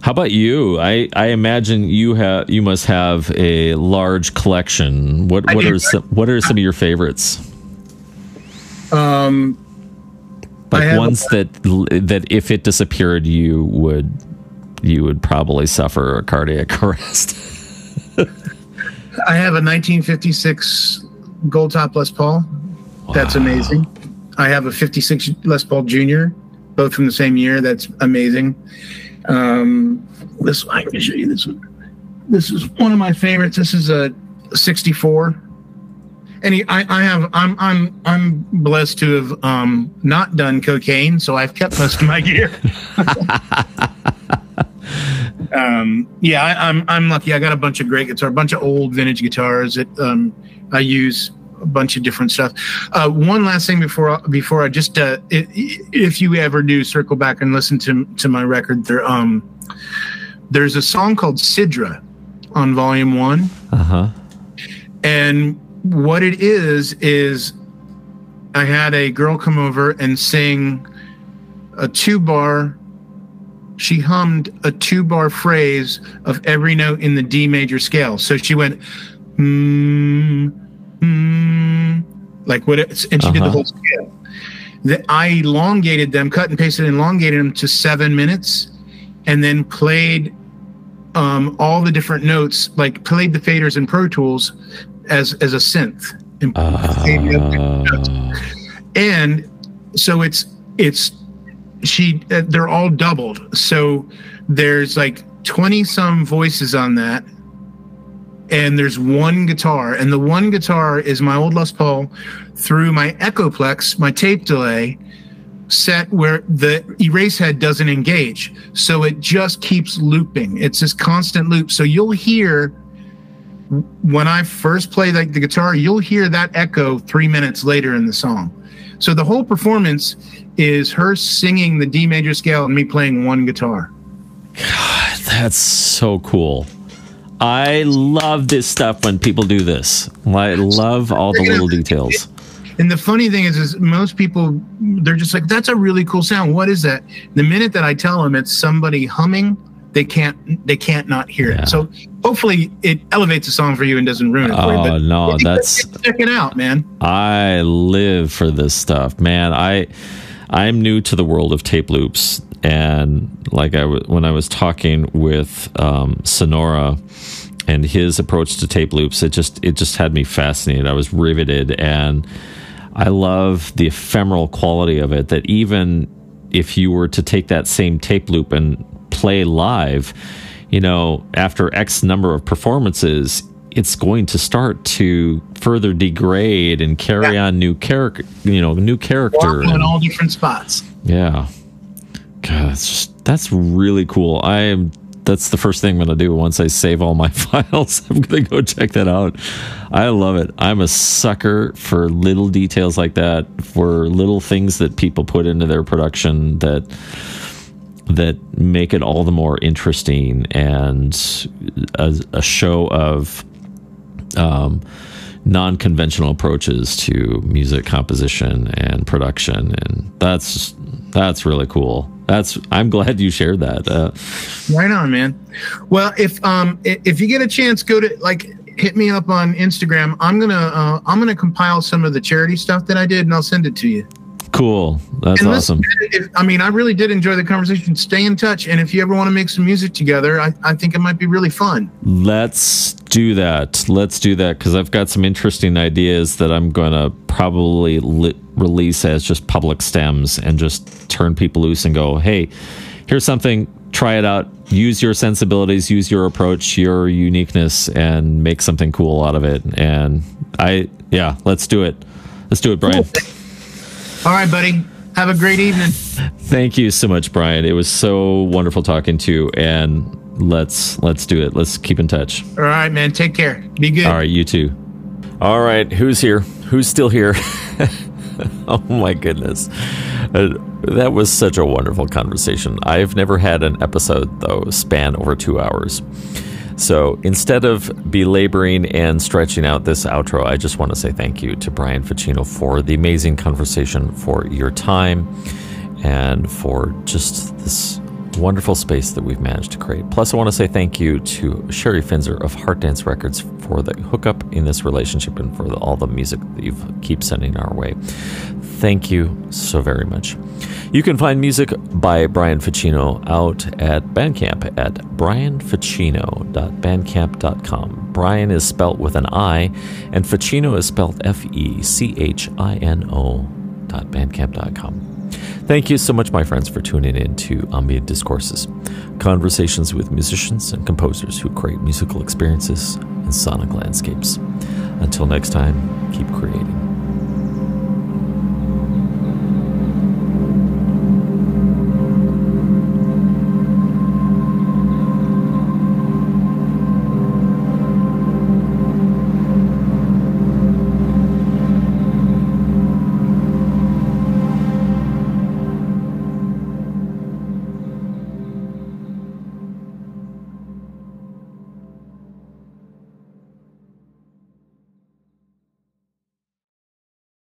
How about you? I, I imagine you have you must have a large collection. What what are some, what are some of your favorites? Um, like ones that that if it disappeared, you would you would probably suffer a cardiac arrest. I have a 1956 Gold Top Les Paul. That's wow. amazing. I have a 56 Les Paul Junior, both from the same year. That's amazing. Um, this I can show you this one. This is one of my favorites. This is a 64. And he, I, I have I'm I'm I'm blessed to have um, not done cocaine, so I've kept most of my gear. um, yeah, I, am I'm, I'm lucky. I got a bunch of great guitar, a bunch of old vintage guitars that um, I use a bunch of different stuff. Uh, one last thing before before I just uh, if you ever do circle back and listen to to my record, there um there's a song called Sidra on Volume One. Uh huh. And what it is is I had a girl come over and sing a two bar. She hummed a two bar phrase of every note in the D major scale. So she went, mm, mm, like what it's, and she uh-huh. did the uh-huh. whole scale. That I elongated them, cut and pasted, and elongated them to seven minutes, and then played um, all the different notes, like played the faders in Pro Tools as as a synth. And, uh. and so it's it's she uh, they're all doubled. So there's like 20 some voices on that and there's one guitar, and the one guitar is my old Les Paul through my Echoplex, my tape delay set where the erase head doesn't engage. So it just keeps looping. It's this constant loop. So you'll hear when I first play like the guitar, you'll hear that echo three minutes later in the song. So the whole performance is her singing the D major scale and me playing one guitar. God, that's so cool. I love this stuff when people do this. I love all the little details. And the funny thing is, is most people they're just like, "That's a really cool sound. What is that?" The minute that I tell them it's somebody humming, they can't they can't not hear Yeah. it. So hopefully it elevates the song for you and doesn't ruin it for you. Oh, no, that's- check it out, man. I live for this stuff, man. I I'm new to the world of tape loops, and like I w- when I was talking with um, Sonora and his approach to tape loops, it just it just had me fascinated. I was riveted, and I love the ephemeral quality of it. That even if you were to take that same tape loop and play live, you know, after X number of performances, it's going to start to further degrade and carry Yeah. on new character, you know, new character. In all different spots. yeah. God, that's just, that's really cool. I am. That's the first thing I'm going to do once I save all my files. I'm going to go check that out. I love it. I'm a sucker for little details like that, for little things that people put into their production that that make it all the more interesting and a, a show of um, non-conventional approaches to music composition and production and that's that's really cool that's i'm glad you shared that uh, Right on, man. Well, if um if you get a chance, go to like hit me up on Instagram. I'm gonna uh, I'm gonna compile some of the charity stuff that I did, and I'll send it to you. Cool. That's And awesome. I mean, I really did enjoy the conversation. Stay in touch, and if you ever want to make some music together, I, I think it might be really fun. let's do that. Let's do that because i've got some interesting ideas that i'm gonna probably li- release as just public stems and just turn people loose and go hey here's something. Try it out. Use your sensibilities use your approach your uniqueness and make something cool out of it. And i yeah let's do it. Let's do it brian All right, buddy. Have a great evening. thank you so much brian it was so wonderful talking to you and let's let's do it let's keep in touch All right, man. Take care. Be good. All right, you too. All right, who's here? Who's still here? oh my goodness. Uh, that was such a wonderful conversation. I've never had an episode, though, span over two hours. So instead of belaboring and stretching out this outro, I just want to say thank you to Brian Fechino for the amazing conversation, for your time, and for just this wonderful space that we've managed to create. Plus, I want to say thank you to Sherry Finzer of Heart Dance Records for the hookup in this relationship and for the, all the music that you keep sending our way. Thank you so very much. You can find music by Brian Fechino out at Bandcamp at brianfechino.bandcamp.com. Brian is spelt with an I, and Fechino is spelled F E C H I N O bandcamp.com. Thank you so much, my friends, for tuning in to Ambient Discourses, conversations with musicians and composers who create musical experiences and sonic landscapes. Until next time, keep creating.